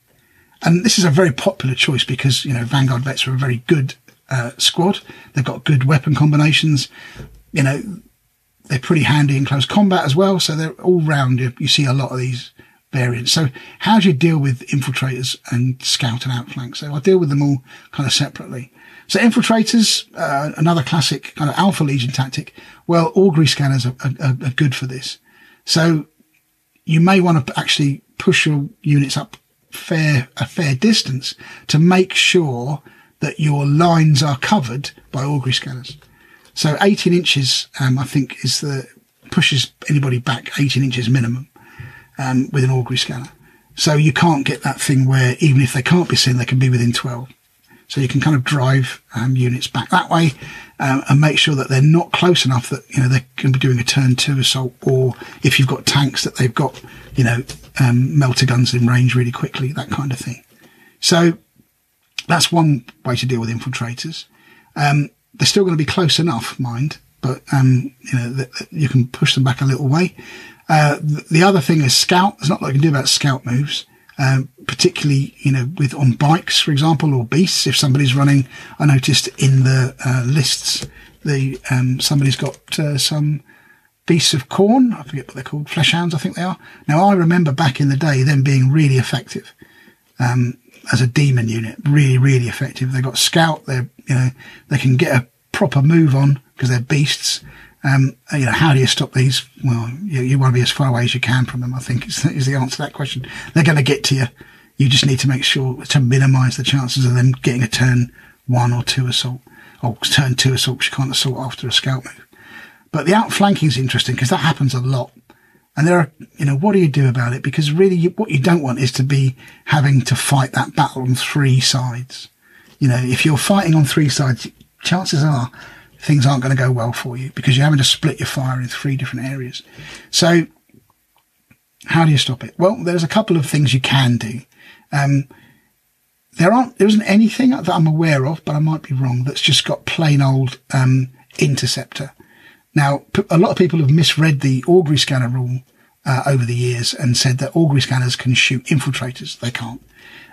Speaker 1: And this is a very popular choice because, you know, Vanguard vets are a very good uh, squad. They've got good weapon combinations. You know, they're pretty handy in close combat as well. So they're all round. You, you see a lot of these variants. So how do you deal with infiltrators and scout and outflank? So I deal with them all kind of separately. So infiltrators, uh, another classic kind of alpha legion tactic. Well, augury scanners are, are, are good for this. So you may want to actually push your units up fair, a fair distance to make sure that your lines are covered by augury scanners. So 18 inches, um, I think is the, pushes anybody back 18 inches minimum, um, with an augury scanner. So you can't get that thing where even if they can't be seen, they can be within 12. So you can kind of drive um, units back that way um, and make sure that they're not close enough that you know they can be doing a turn two assault, or if you've got tanks that they've got you know um, melta guns in range really quickly, that kind of thing. So that's one way to deal with infiltrators. They're still going to be close enough, mind, but um, you know you can push them back a little way. Uh, th- the other thing is scout. There's not a lot you can do about scout moves. Um, particularly, you know, with on bikes, for example, or beasts. If somebody's running, I noticed in the uh, lists, the um, somebody's got uh, some beasts of Khorne. I forget what they're called, flesh hounds, I think they are. Now, I remember back in the day them being really effective um, as a demon unit, really, really effective. They got scout. They're, you know, they can get a proper move on because they're beasts. Um, you know, how do you stop these? Well, you, you, want to be as far away as you can from them. I think is, is the answer to that question. They're going to get to you. You just need to make sure to minimise the chances of them getting a turn one or two assault, or turn two assault. You can't assault after a scout move. But the outflanking is interesting because that happens a lot. And there are, you know, what do you do about it? Because really, you, what you don't want is to be having to fight that battle on three sides. You know, if you're fighting on three sides, chances are things aren't going to go well for you because you're having to split your fire in three different areas. So how do you stop it? Well, there's a couple of things you can do. Um, there aren't, there isn't anything that I'm aware of, but I might be wrong, that's just got plain old, um, interceptor. Now, a lot of people have misread the augury scanner rule, uh, over the years and said that augury scanners can shoot infiltrators. They can't.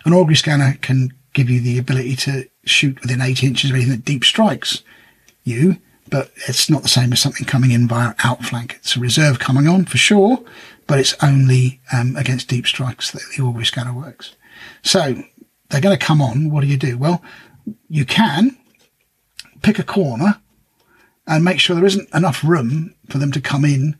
Speaker 1: An augury scanner can give you the ability to shoot within eight inches of anything that deep strikes you, but it's not the same as something coming in via outflank. It's a reserve coming on for sure, but it's only um, against deep strikes that the augury scanner works. So they're going to come on. What do you do? Well, you can pick a corner and make sure there isn't enough room for them to come in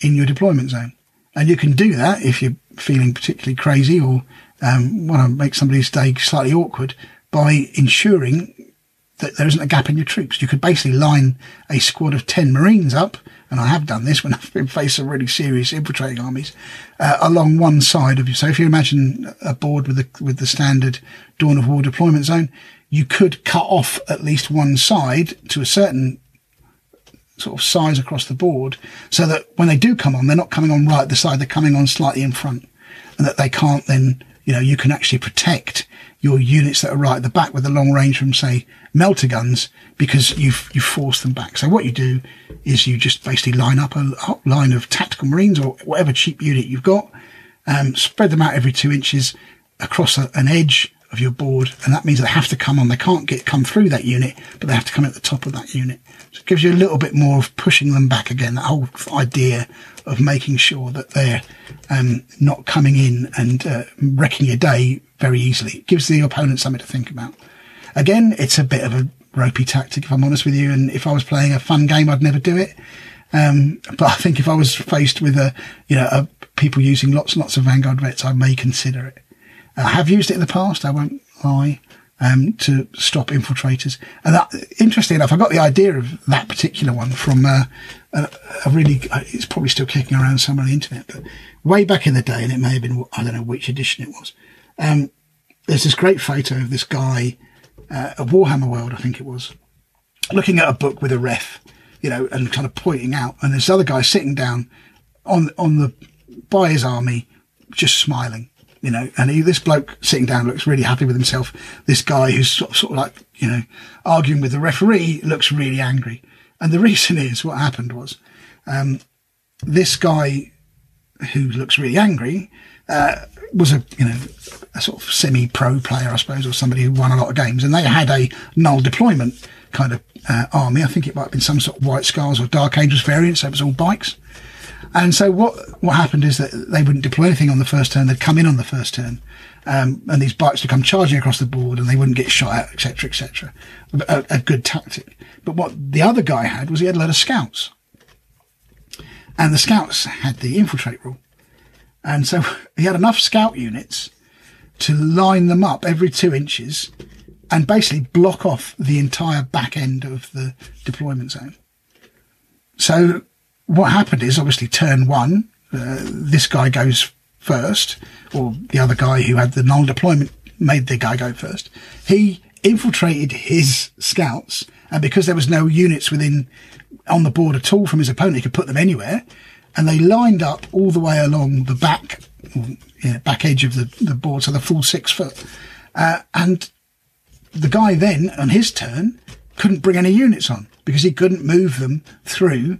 Speaker 1: in your deployment zone. And you can do that if you're feeling particularly crazy or um, want to make somebody's day slightly awkward by ensuring that there isn't a gap in your troops. You could basically line a squad of 10 Marines up, and I have done this when I've been faced some really serious infiltrating armies, uh, along one side of you. So if you imagine a board with the, with the standard Dawn of War deployment zone, you could cut off at least one side to a certain sort of size across the board so that when they do come on, they're not coming on right at the side, they're coming on slightly in front and that they can't then, you know, you can actually protect your units that are right at the back with the long range from say melta guns because you've you force them back. So what you do is you just basically line up a line of tactical marines or whatever cheap unit you've got, um, spread them out every two inches across a, an edge of your board, and that means they have to come on. They can't get come through that unit, but they have to come at the top of that unit. So it gives you a little bit more of pushing them back again. That whole idea of making sure that they're um, not coming in and uh, wrecking your day very easily. It gives the opponent something to think about. Again, it's a bit of a ropey tactic, if I'm honest with you. And if I was playing a fun game, I'd never do it. Um, but I think if I was faced with a, you know, a, people using lots and lots of Vanguard vets, I may consider it. I have used it in the past. I won't lie. Um, to stop infiltrators. And that, interesting enough, I got the idea of that particular one from uh, a, a, really, it's probably still kicking around somewhere on the internet, but way back in the day, and it may have been, I don't know which edition it was. Um, there's this great photo of this guy uh, Warhammer World, I think it was, looking at a book with a ref, you know, and kind of pointing out, and this other guy sitting down on on the by his army, just smiling, you know, and he, this bloke sitting down looks really happy with himself. This guy who's sort of, sort of like, you know, arguing with the referee looks really angry. And the reason is what happened was um, this guy who looks really angry uh, was a you know a sort of semi-pro player, I suppose, or somebody who won a lot of games, and they had a null deployment kind of uh, army. I think it might have been some sort of White Scars or Dark Angels variant, so it was all bikes. And so what what happened is that they wouldn't deploy anything on the first turn; they'd come in on the first turn, um, and these bikes would come charging across the board, and they wouldn't get shot at, etc., etc. A, a good tactic. But what the other guy had was he had a lot of scouts, and the scouts had the infiltrate rule, and so he had enough scout units to line them up every two inches and basically block off the entire back end of the deployment zone. So what happened is obviously turn one, uh, this guy goes first, or the other guy who had the null deployment made the guy go first. He infiltrated his scouts, and because there was no units within on the board at all from his opponent, he could put them anywhere and they lined up all the way along the back, yeah, back edge of the, the board, so the full six foot. Uh, and the guy then, on his turn, couldn't bring any units on because he couldn't move them through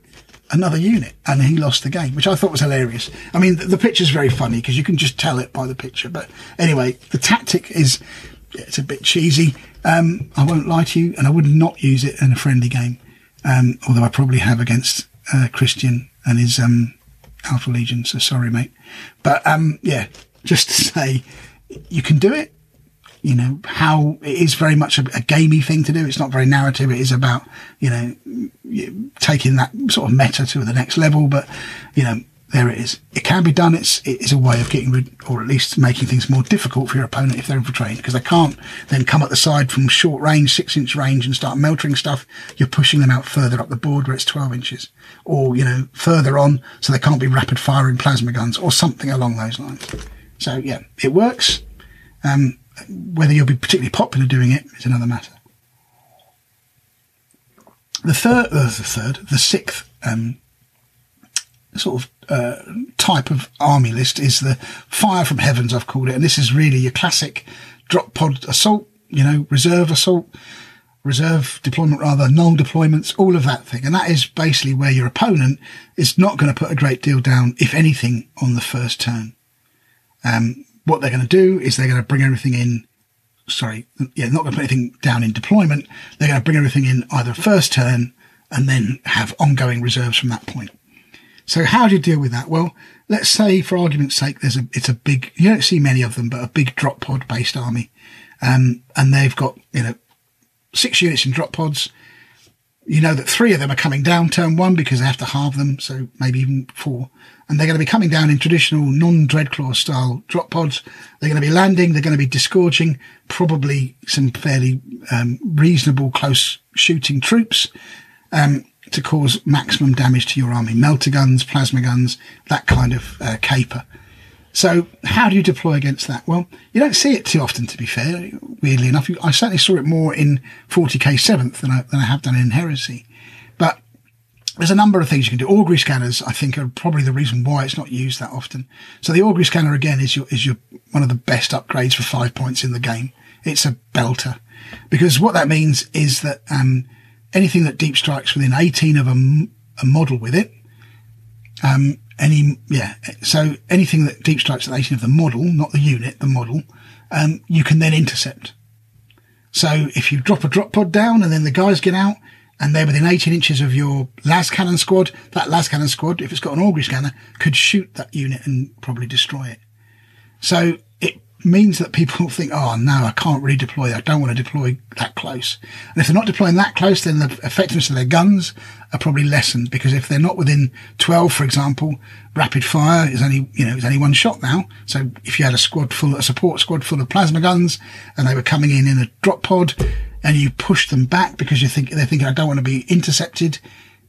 Speaker 1: another unit and he lost the game, which I thought was hilarious. I mean, the, the picture's very funny because you can just tell it by the picture. But anyway, the tactic is, it's a bit cheesy. Um, I won't lie to you and I would not use it in a friendly game. Um, although I probably have against uh, Christian and his um, Alpha Legion. So sorry, mate. But um, yeah, just to say, you can do it. You know how it is very much a, a gamey thing to do. It's not very narrative. It is about you know taking that sort of meta to the next level. But you know there it is. It can be done. It's it is a way of getting rid, or at least making things more difficult for your opponent if they're infiltrating, because they can't then come at the side from short range, six inch range, and start melting stuff. You're pushing them out further up the board where it's twelve inches, or you know further on, so they can't be rapid firing plasma guns or something along those lines. So yeah, it works. Um, whether you'll be particularly popular doing it is another matter. The third, uh, the third, the sixth um, sort of uh, type of army list is the fire from heavens, I've called it. And this is really your classic drop pod assault, you know, reserve assault, reserve deployment rather, null deployments, all of that thing. And that is basically where your opponent is not going to put a great deal down, if anything, on the first turn. Um, what they're going to do is they're going to bring everything in. Sorry, yeah, not going to put anything down in deployment. They're going to bring everything in either first turn and then have ongoing reserves from that point. So how do you deal with that? Well, let's say for argument's sake, there's a, it's a big, you don't see many of them, but a big drop pod based army. Um, and they've got, you know, six units in drop pods. You know that three of them are coming down turn one because they have to halve them. So maybe even four. And they're going to be coming down in traditional non-Dreadclaw style drop pods. They're going to be landing. They're going to be disgorging probably some fairly, um, reasonable close shooting troops. Um, to cause maximum damage to your army. Melta guns, plasma guns, that kind of uh, caper. So how do you deploy against that? Well, you don't see it too often, to be fair. Weirdly enough, I certainly saw it more in 40k 7th than I, than I have done in Heresy. But there's a number of things you can do. Augury scanners, I think, are probably the reason why it's not used that often. So the Augury scanner again is your is your one of the best upgrades for five points in the game. It's a belter because what that means is that um, anything that deep strikes within 18 of a, a model with it. Um, any, yeah. So anything that deep strikes at 18 of the model, not the unit, the model, um, you can then intercept. So if you drop a drop pod down and then the guys get out and they're within 18 inches of your las cannon squad, that las cannon squad, if it's got an augury scanner, could shoot that unit and probably destroy it. So means that people think, oh no, I can't really deploy. I don't want to deploy that close. And if they're not deploying that close, then the effectiveness of their guns are probably lessened because if they're not within 12, for example, rapid fire is only, you know, is only one shot now. So if you had a squad full, a support squad full of plasma guns and they were coming in in a drop pod and you push them back because you think they're thinking, I don't want to be intercepted.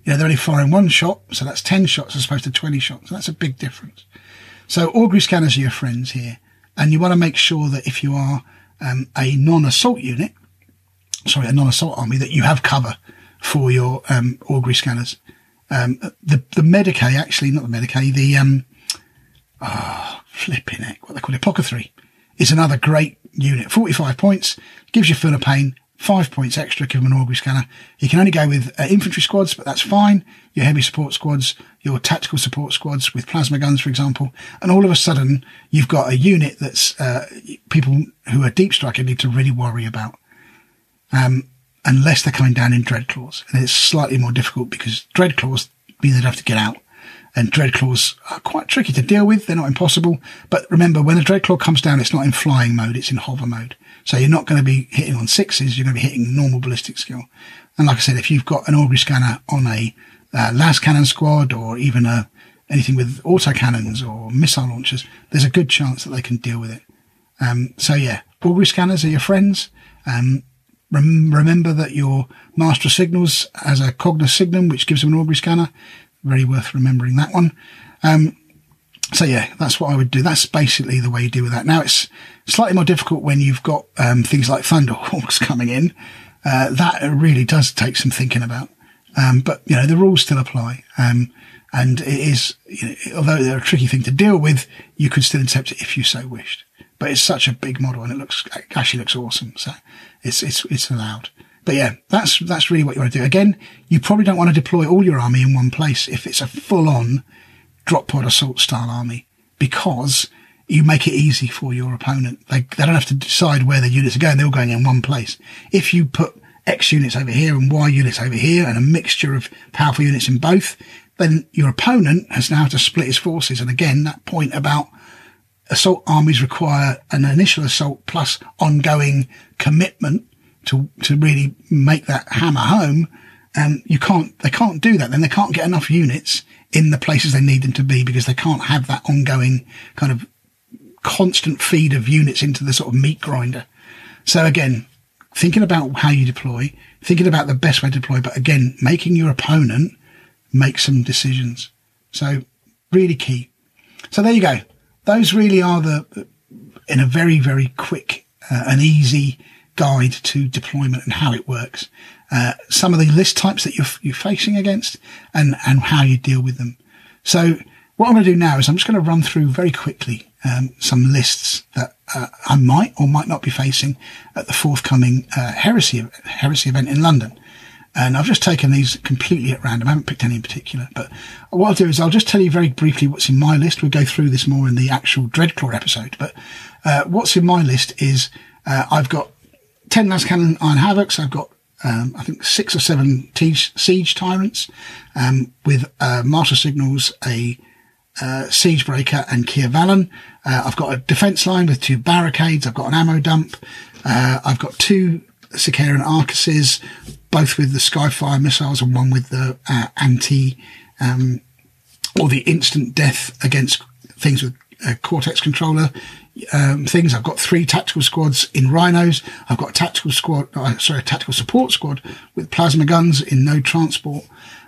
Speaker 1: You know, they're only firing one shot. So that's 10 shots as opposed to 20 shots. And that's a big difference. So augury scanners are your friends here. And you want to make sure that if you are um, a non-assault unit, sorry, a non-assault army, that you have cover for your um, augury scanners. Um, the the Medicae, actually, not the Medicae, the um, oh, flipping it, what they call it, Apothecary, is another great unit. 45 points, gives you Feel No Pain, five points extra, give them an augury scanner. You can only go with uh, infantry squads, but that's fine. Your heavy support squads, your tactical support squads with plasma guns, for example. And all of a sudden, you've got a unit that's uh, people who are deep striking need to really worry about. Um, unless they're coming down in dread claws. And it's slightly more difficult because dread claws mean they'd have to get out. And dread claws are quite tricky to deal with. They're not impossible. But remember, when a dread claw comes down, it's not in flying mode, it's in hover mode. So you're not going to be hitting on sixes, you're going to be hitting normal ballistic skill. And like I said, if you've got an augury scanner on a uh, las cannon squad or even a, anything with auto cannons or missile launchers, there's a good chance that they can deal with it. Um, so yeah, augury scanners are your friends. Um, rem- remember that your master signals has a Cognis signum, which gives them an augury scanner. Very worth remembering that one. Um, so yeah, that's what I would do. That's basically the way you deal with that. Now it's slightly more difficult when you've got um, things like Thunderhawks coming in. Uh, that really does take some thinking about. Um, but you know the rules still apply, um, and it is you know, although they're a tricky thing to deal with, you could still intercept it if you so wished. But it's such a big model, and it looks actually looks awesome. So it's it's it's allowed. But yeah, that's that's really what you want to do. Again, you probably don't want to deploy all your army in one place if it's a full on drop pod assault style army because you make it easy for your opponent. They, they don't have to decide where the units are going. They're all going in one place. If you put X units over here and Y units over here and a mixture of powerful units in both, then your opponent has now to split his forces. And again, that point about assault armies require an initial assault plus ongoing commitment to, to really make that hammer home. And you can't, they can't do that. Then they can't get enough units in the places they need them to be because they can't have that ongoing kind of constant feed of units into the sort of meat grinder. So again, thinking about how you deploy, thinking about the best way to deploy, but again, making your opponent make some decisions. So really key. So there you go. Those really are the, in a very, very quick uh, and easy guide to deployment and how it works. Uh, some of the list types that you're, you're facing against and, and how you deal with them. So what I'm going to do now is I'm just going to run through very quickly um, some lists that uh, I might or might not be facing at the forthcoming uh, heresy heresy event in London. And I've just taken these completely at random. I haven't picked any in particular, but what I'll do is I'll just tell you very briefly what's in my list. We'll go through this more in the actual Dreadclaw episode, but uh, what's in my list is uh, I've got 10 Lascannon Iron Havocs. I've got um, I think six or seven siege tyrants um, with uh, master signals, a uh, siege breaker, and Kyr Vhalen. Uh, I've got a defense line with two barricades. I've got an ammo dump. Uh, I've got two Sicaran Arcuses, both with the Skyfire missiles and one with the uh, anti um, or the instant death against things with a Cortex controller um, things. I've got three tactical squads in rhinos. I've got a tactical squad, uh, sorry, a tactical support squad with plasma guns in no transport.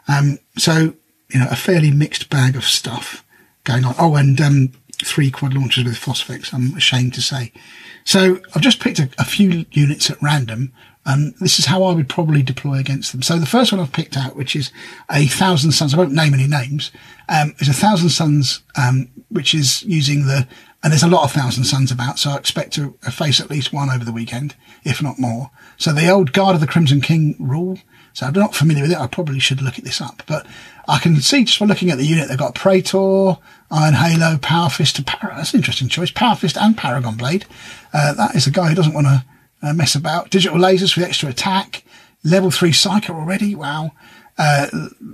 Speaker 1: Um, so, you know, a fairly mixed bag of stuff going on. Oh, and, um, three quad launchers with Phosphex, I'm ashamed to say. So I've just picked a, a few units at random and this is how I would probably deploy against them. So the first one I've picked out, which is a Thousand Sons, I won't name any names, um, is a Thousand Sons, um, which is using the and there's a lot of Thousand Sons about, so I expect to face at least one over the weekend, if not more. So the old Guard of the Crimson King rule. So I'm not familiar with it. I probably should look at this up, but I can see just by looking at the unit, they've got Praetor, Iron Halo, Power Fist, Par- that's an interesting choice. Power Fist and Paragon Blade. Uh, that is a guy who doesn't want to uh, mess about. Digital lasers with extra attack. Level three Psyker already. Wow. Uh,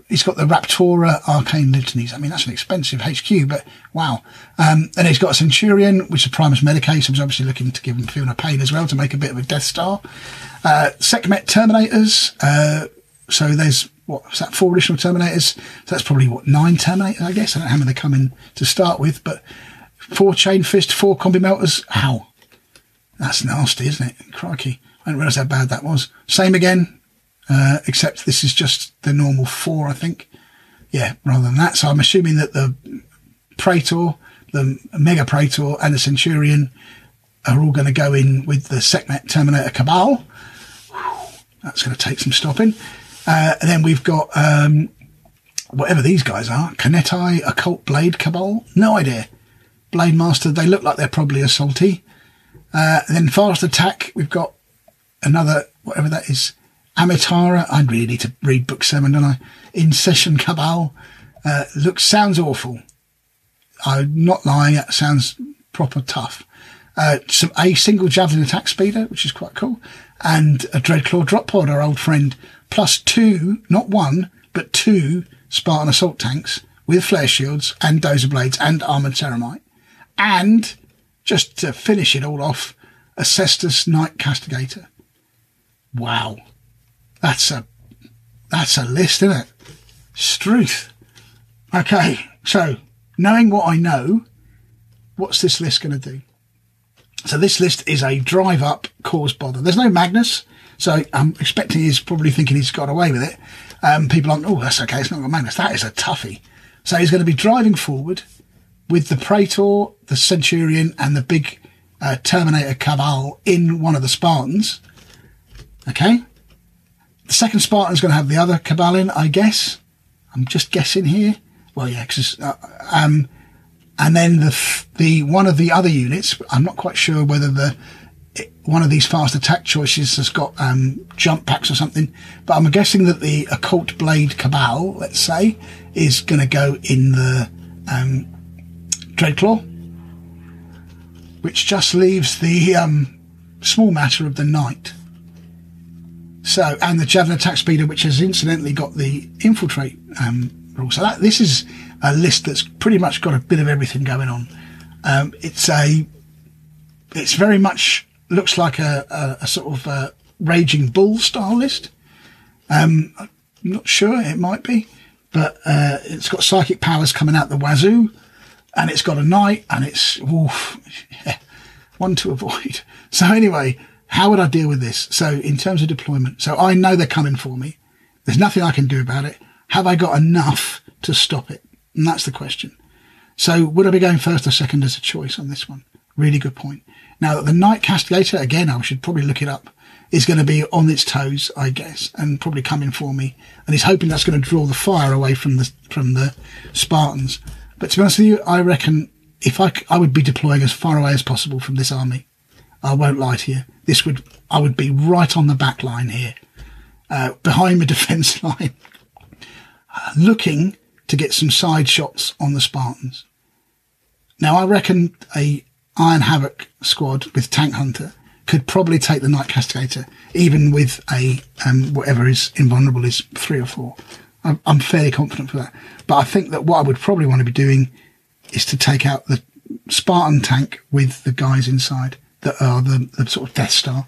Speaker 1: he's got the Raptora Arcane Litanies. I mean, that's an expensive HQ, but wow. Um, and he's got a Centurion, which is Primus Medicae, so he's obviously looking to give him Feel No Pain as well to make a bit of a Death Star. Uh, Sekhmet Terminators. Uh, so there's, what, is that four additional Terminators? So that's probably, what, nine Terminators, I guess. I don't know how many they come in to start with, but four Chain Fist, four Combi Meltas. How? That's nasty, isn't it? Crikey. I didn't realise how bad that was. Same again, uh, except this is just the normal four, I think. Yeah, rather than that. So I'm assuming that the Praetor, the Mega Praetor, and the Centurion are all going to go in with the Sekhmet Terminator Cabal. Whew, that's going to take some stopping. Uh, and then we've got um, whatever these guys are. Khenetai, Occult Blade Cabal. No idea. Blade Master, they look like they're probably a salty. Uh, then fast attack, we've got another whatever that is. Ammitara, I really need to read book seven, don't I? Intercession Cabal, uh, looks, sounds awful. I'm not lying, it sounds proper tough. Uh, some, a single javelin attack speeder, which is quite cool, and a Dreadclaw drop pod, our old friend, plus two, not one, but two Spartan assault tanks with flare shields and dozer blades and armored ceramite. And just to finish it all off, a Cerastus Knight Castigator. Wow. That's a, that's a list, isn't it? Struth. Okay. So knowing what I know, what's this list going to do? So this list is a drive up cause bother. There's no Magnus. So I'm expecting he's probably thinking he's got away with it. Um, people aren't, oh, that's okay. It's not got Magnus. That is a toughie. So he's going to be driving forward with the Praetor, the Centurion and the big uh, Terminator Cabal in one of the Spartans. Okay. The second Spartan's going to have the other Cabal in, I guess. I'm just guessing here. Well, yeah, because, uh, um, and then the, the, one of the other units, I'm not quite sure whether the, one of these fast attack choices has got, um, jump packs or something, but I'm guessing that the occult blade cabal, let's say, is going to go in the, um, Dreadclaw, which just leaves the, um, small matter of the knight. So, and the javelin attack speeder, which has incidentally got the infiltrate, um, rule. So that, this is a list that's pretty much got a bit of everything going on. Um, it's a, it's very much looks like a, a, a sort of a raging bull style list. Um, I'm not sure it might be, but uh, it's got psychic powers coming out the wazoo, and it's got a knight, and it's oof, yeah, one to avoid. So anyway, how would I deal with this? So in terms of deployment, so I know they're coming for me. There's nothing I can do about it. Have I got enough to stop it? And that's the question. So would I be going first or second as a choice on this one? Really good point. Now the Knight Castigator, again, I should probably look it up, is going to be on its toes, I guess, and probably coming for me. And he's hoping that's going to draw the fire away from the, from the Spartans. But to be honest with you, I reckon if I, I would be deploying as far away as possible from this army. I won't lie to you. This would, I would be right on the back line here, uh, behind the defence line looking to get some side shots on the Spartans. Now, I reckon a Iron Havoc squad with Tank Hunter could probably take the Knight Castigator, even with a um, whatever is invulnerable is three or four. I'm, I'm fairly confident for that. But I think that what I would probably want to be doing is to take out the Spartan tank with the guys inside that are the, the sort of Death Star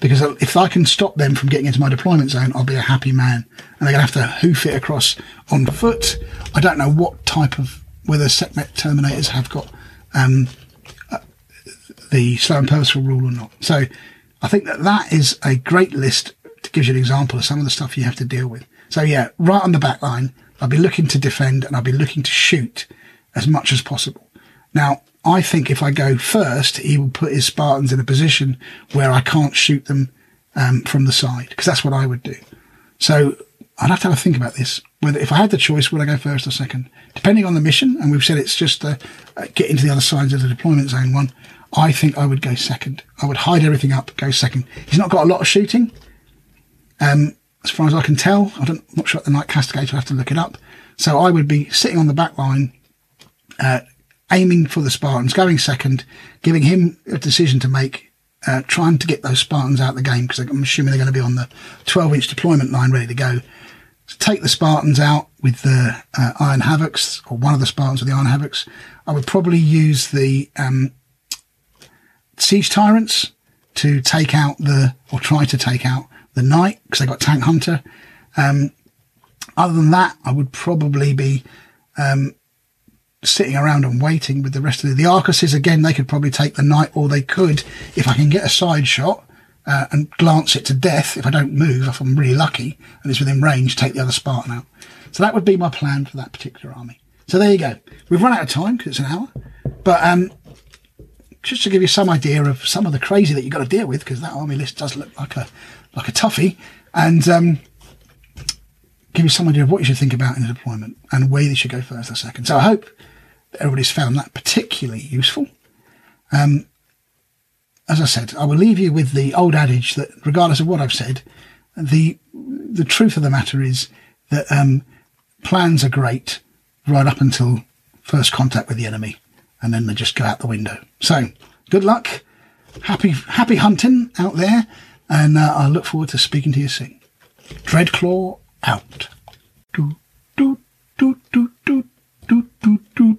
Speaker 1: because if I can stop them from getting into my deployment zone, I'll be a happy man. And they're going to have to hoof it across on foot. I don't know what type of whether Sekhmet Terminators have got um, uh, the slow and purposeful rule or not. So I think that that is a great list to give you an example of some of the stuff you have to deal with. So yeah, right on the back line, I'll be looking to defend and I'll be looking to shoot as much as possible. Now, I think if I go first, he will put his Spartans in a position where I can't shoot them um, from the side because that's what I would do. So I'd have to have a think about this. Whether if I had the choice, would I go first or second? Depending on the mission, and we've said it's just uh, get into the other sides of the deployment zone one. I think I would go second. I would hide everything up, go second. He's not got a lot of shooting. Um, as far as I can tell, I don't, I'm not sure what the Knight Castigator. I have to look it up. So I would be sitting on the back line, uh, aiming for the Spartans, going second, giving him a decision to make, uh, trying to get those Spartans out of the game because I'm assuming they're going to be on the 12 inch deployment line ready to go. So take the Spartans out with the uh, Iron Havocs or one of the Spartans with the Iron Havocs. I would probably use the um, Siege Tyrants to take out the, or try to take out the Knight because they got Tank Hunter. Um, other than that, I would probably be um, sitting around and waiting with the rest of the, the Arcuses. Again, they could probably take the Knight, or they could, if I can get a side shot uh, and glance it to death, if I don't move, if I'm really lucky and it's within range, take the other Spartan out. So that would be my plan for that particular army. So there you go. We've run out of time because it's an hour, but um, just to give you some idea of some of the crazy that you've got to deal with, because that army list does look like a like a toughie, and um, give you some idea of what you should think about in the deployment and where you should go first or second. So I hope everybody's found that particularly useful. Um, as I said, I will leave you with the old adage that, regardless of what I've said, the the truth of the matter is that um, plans are great right up until first contact with the enemy, and then they just go out the window. So, good luck, happy happy hunting out there, and uh, I look forward to speaking to you soon. Dreadclaw out. Do do do do do do do do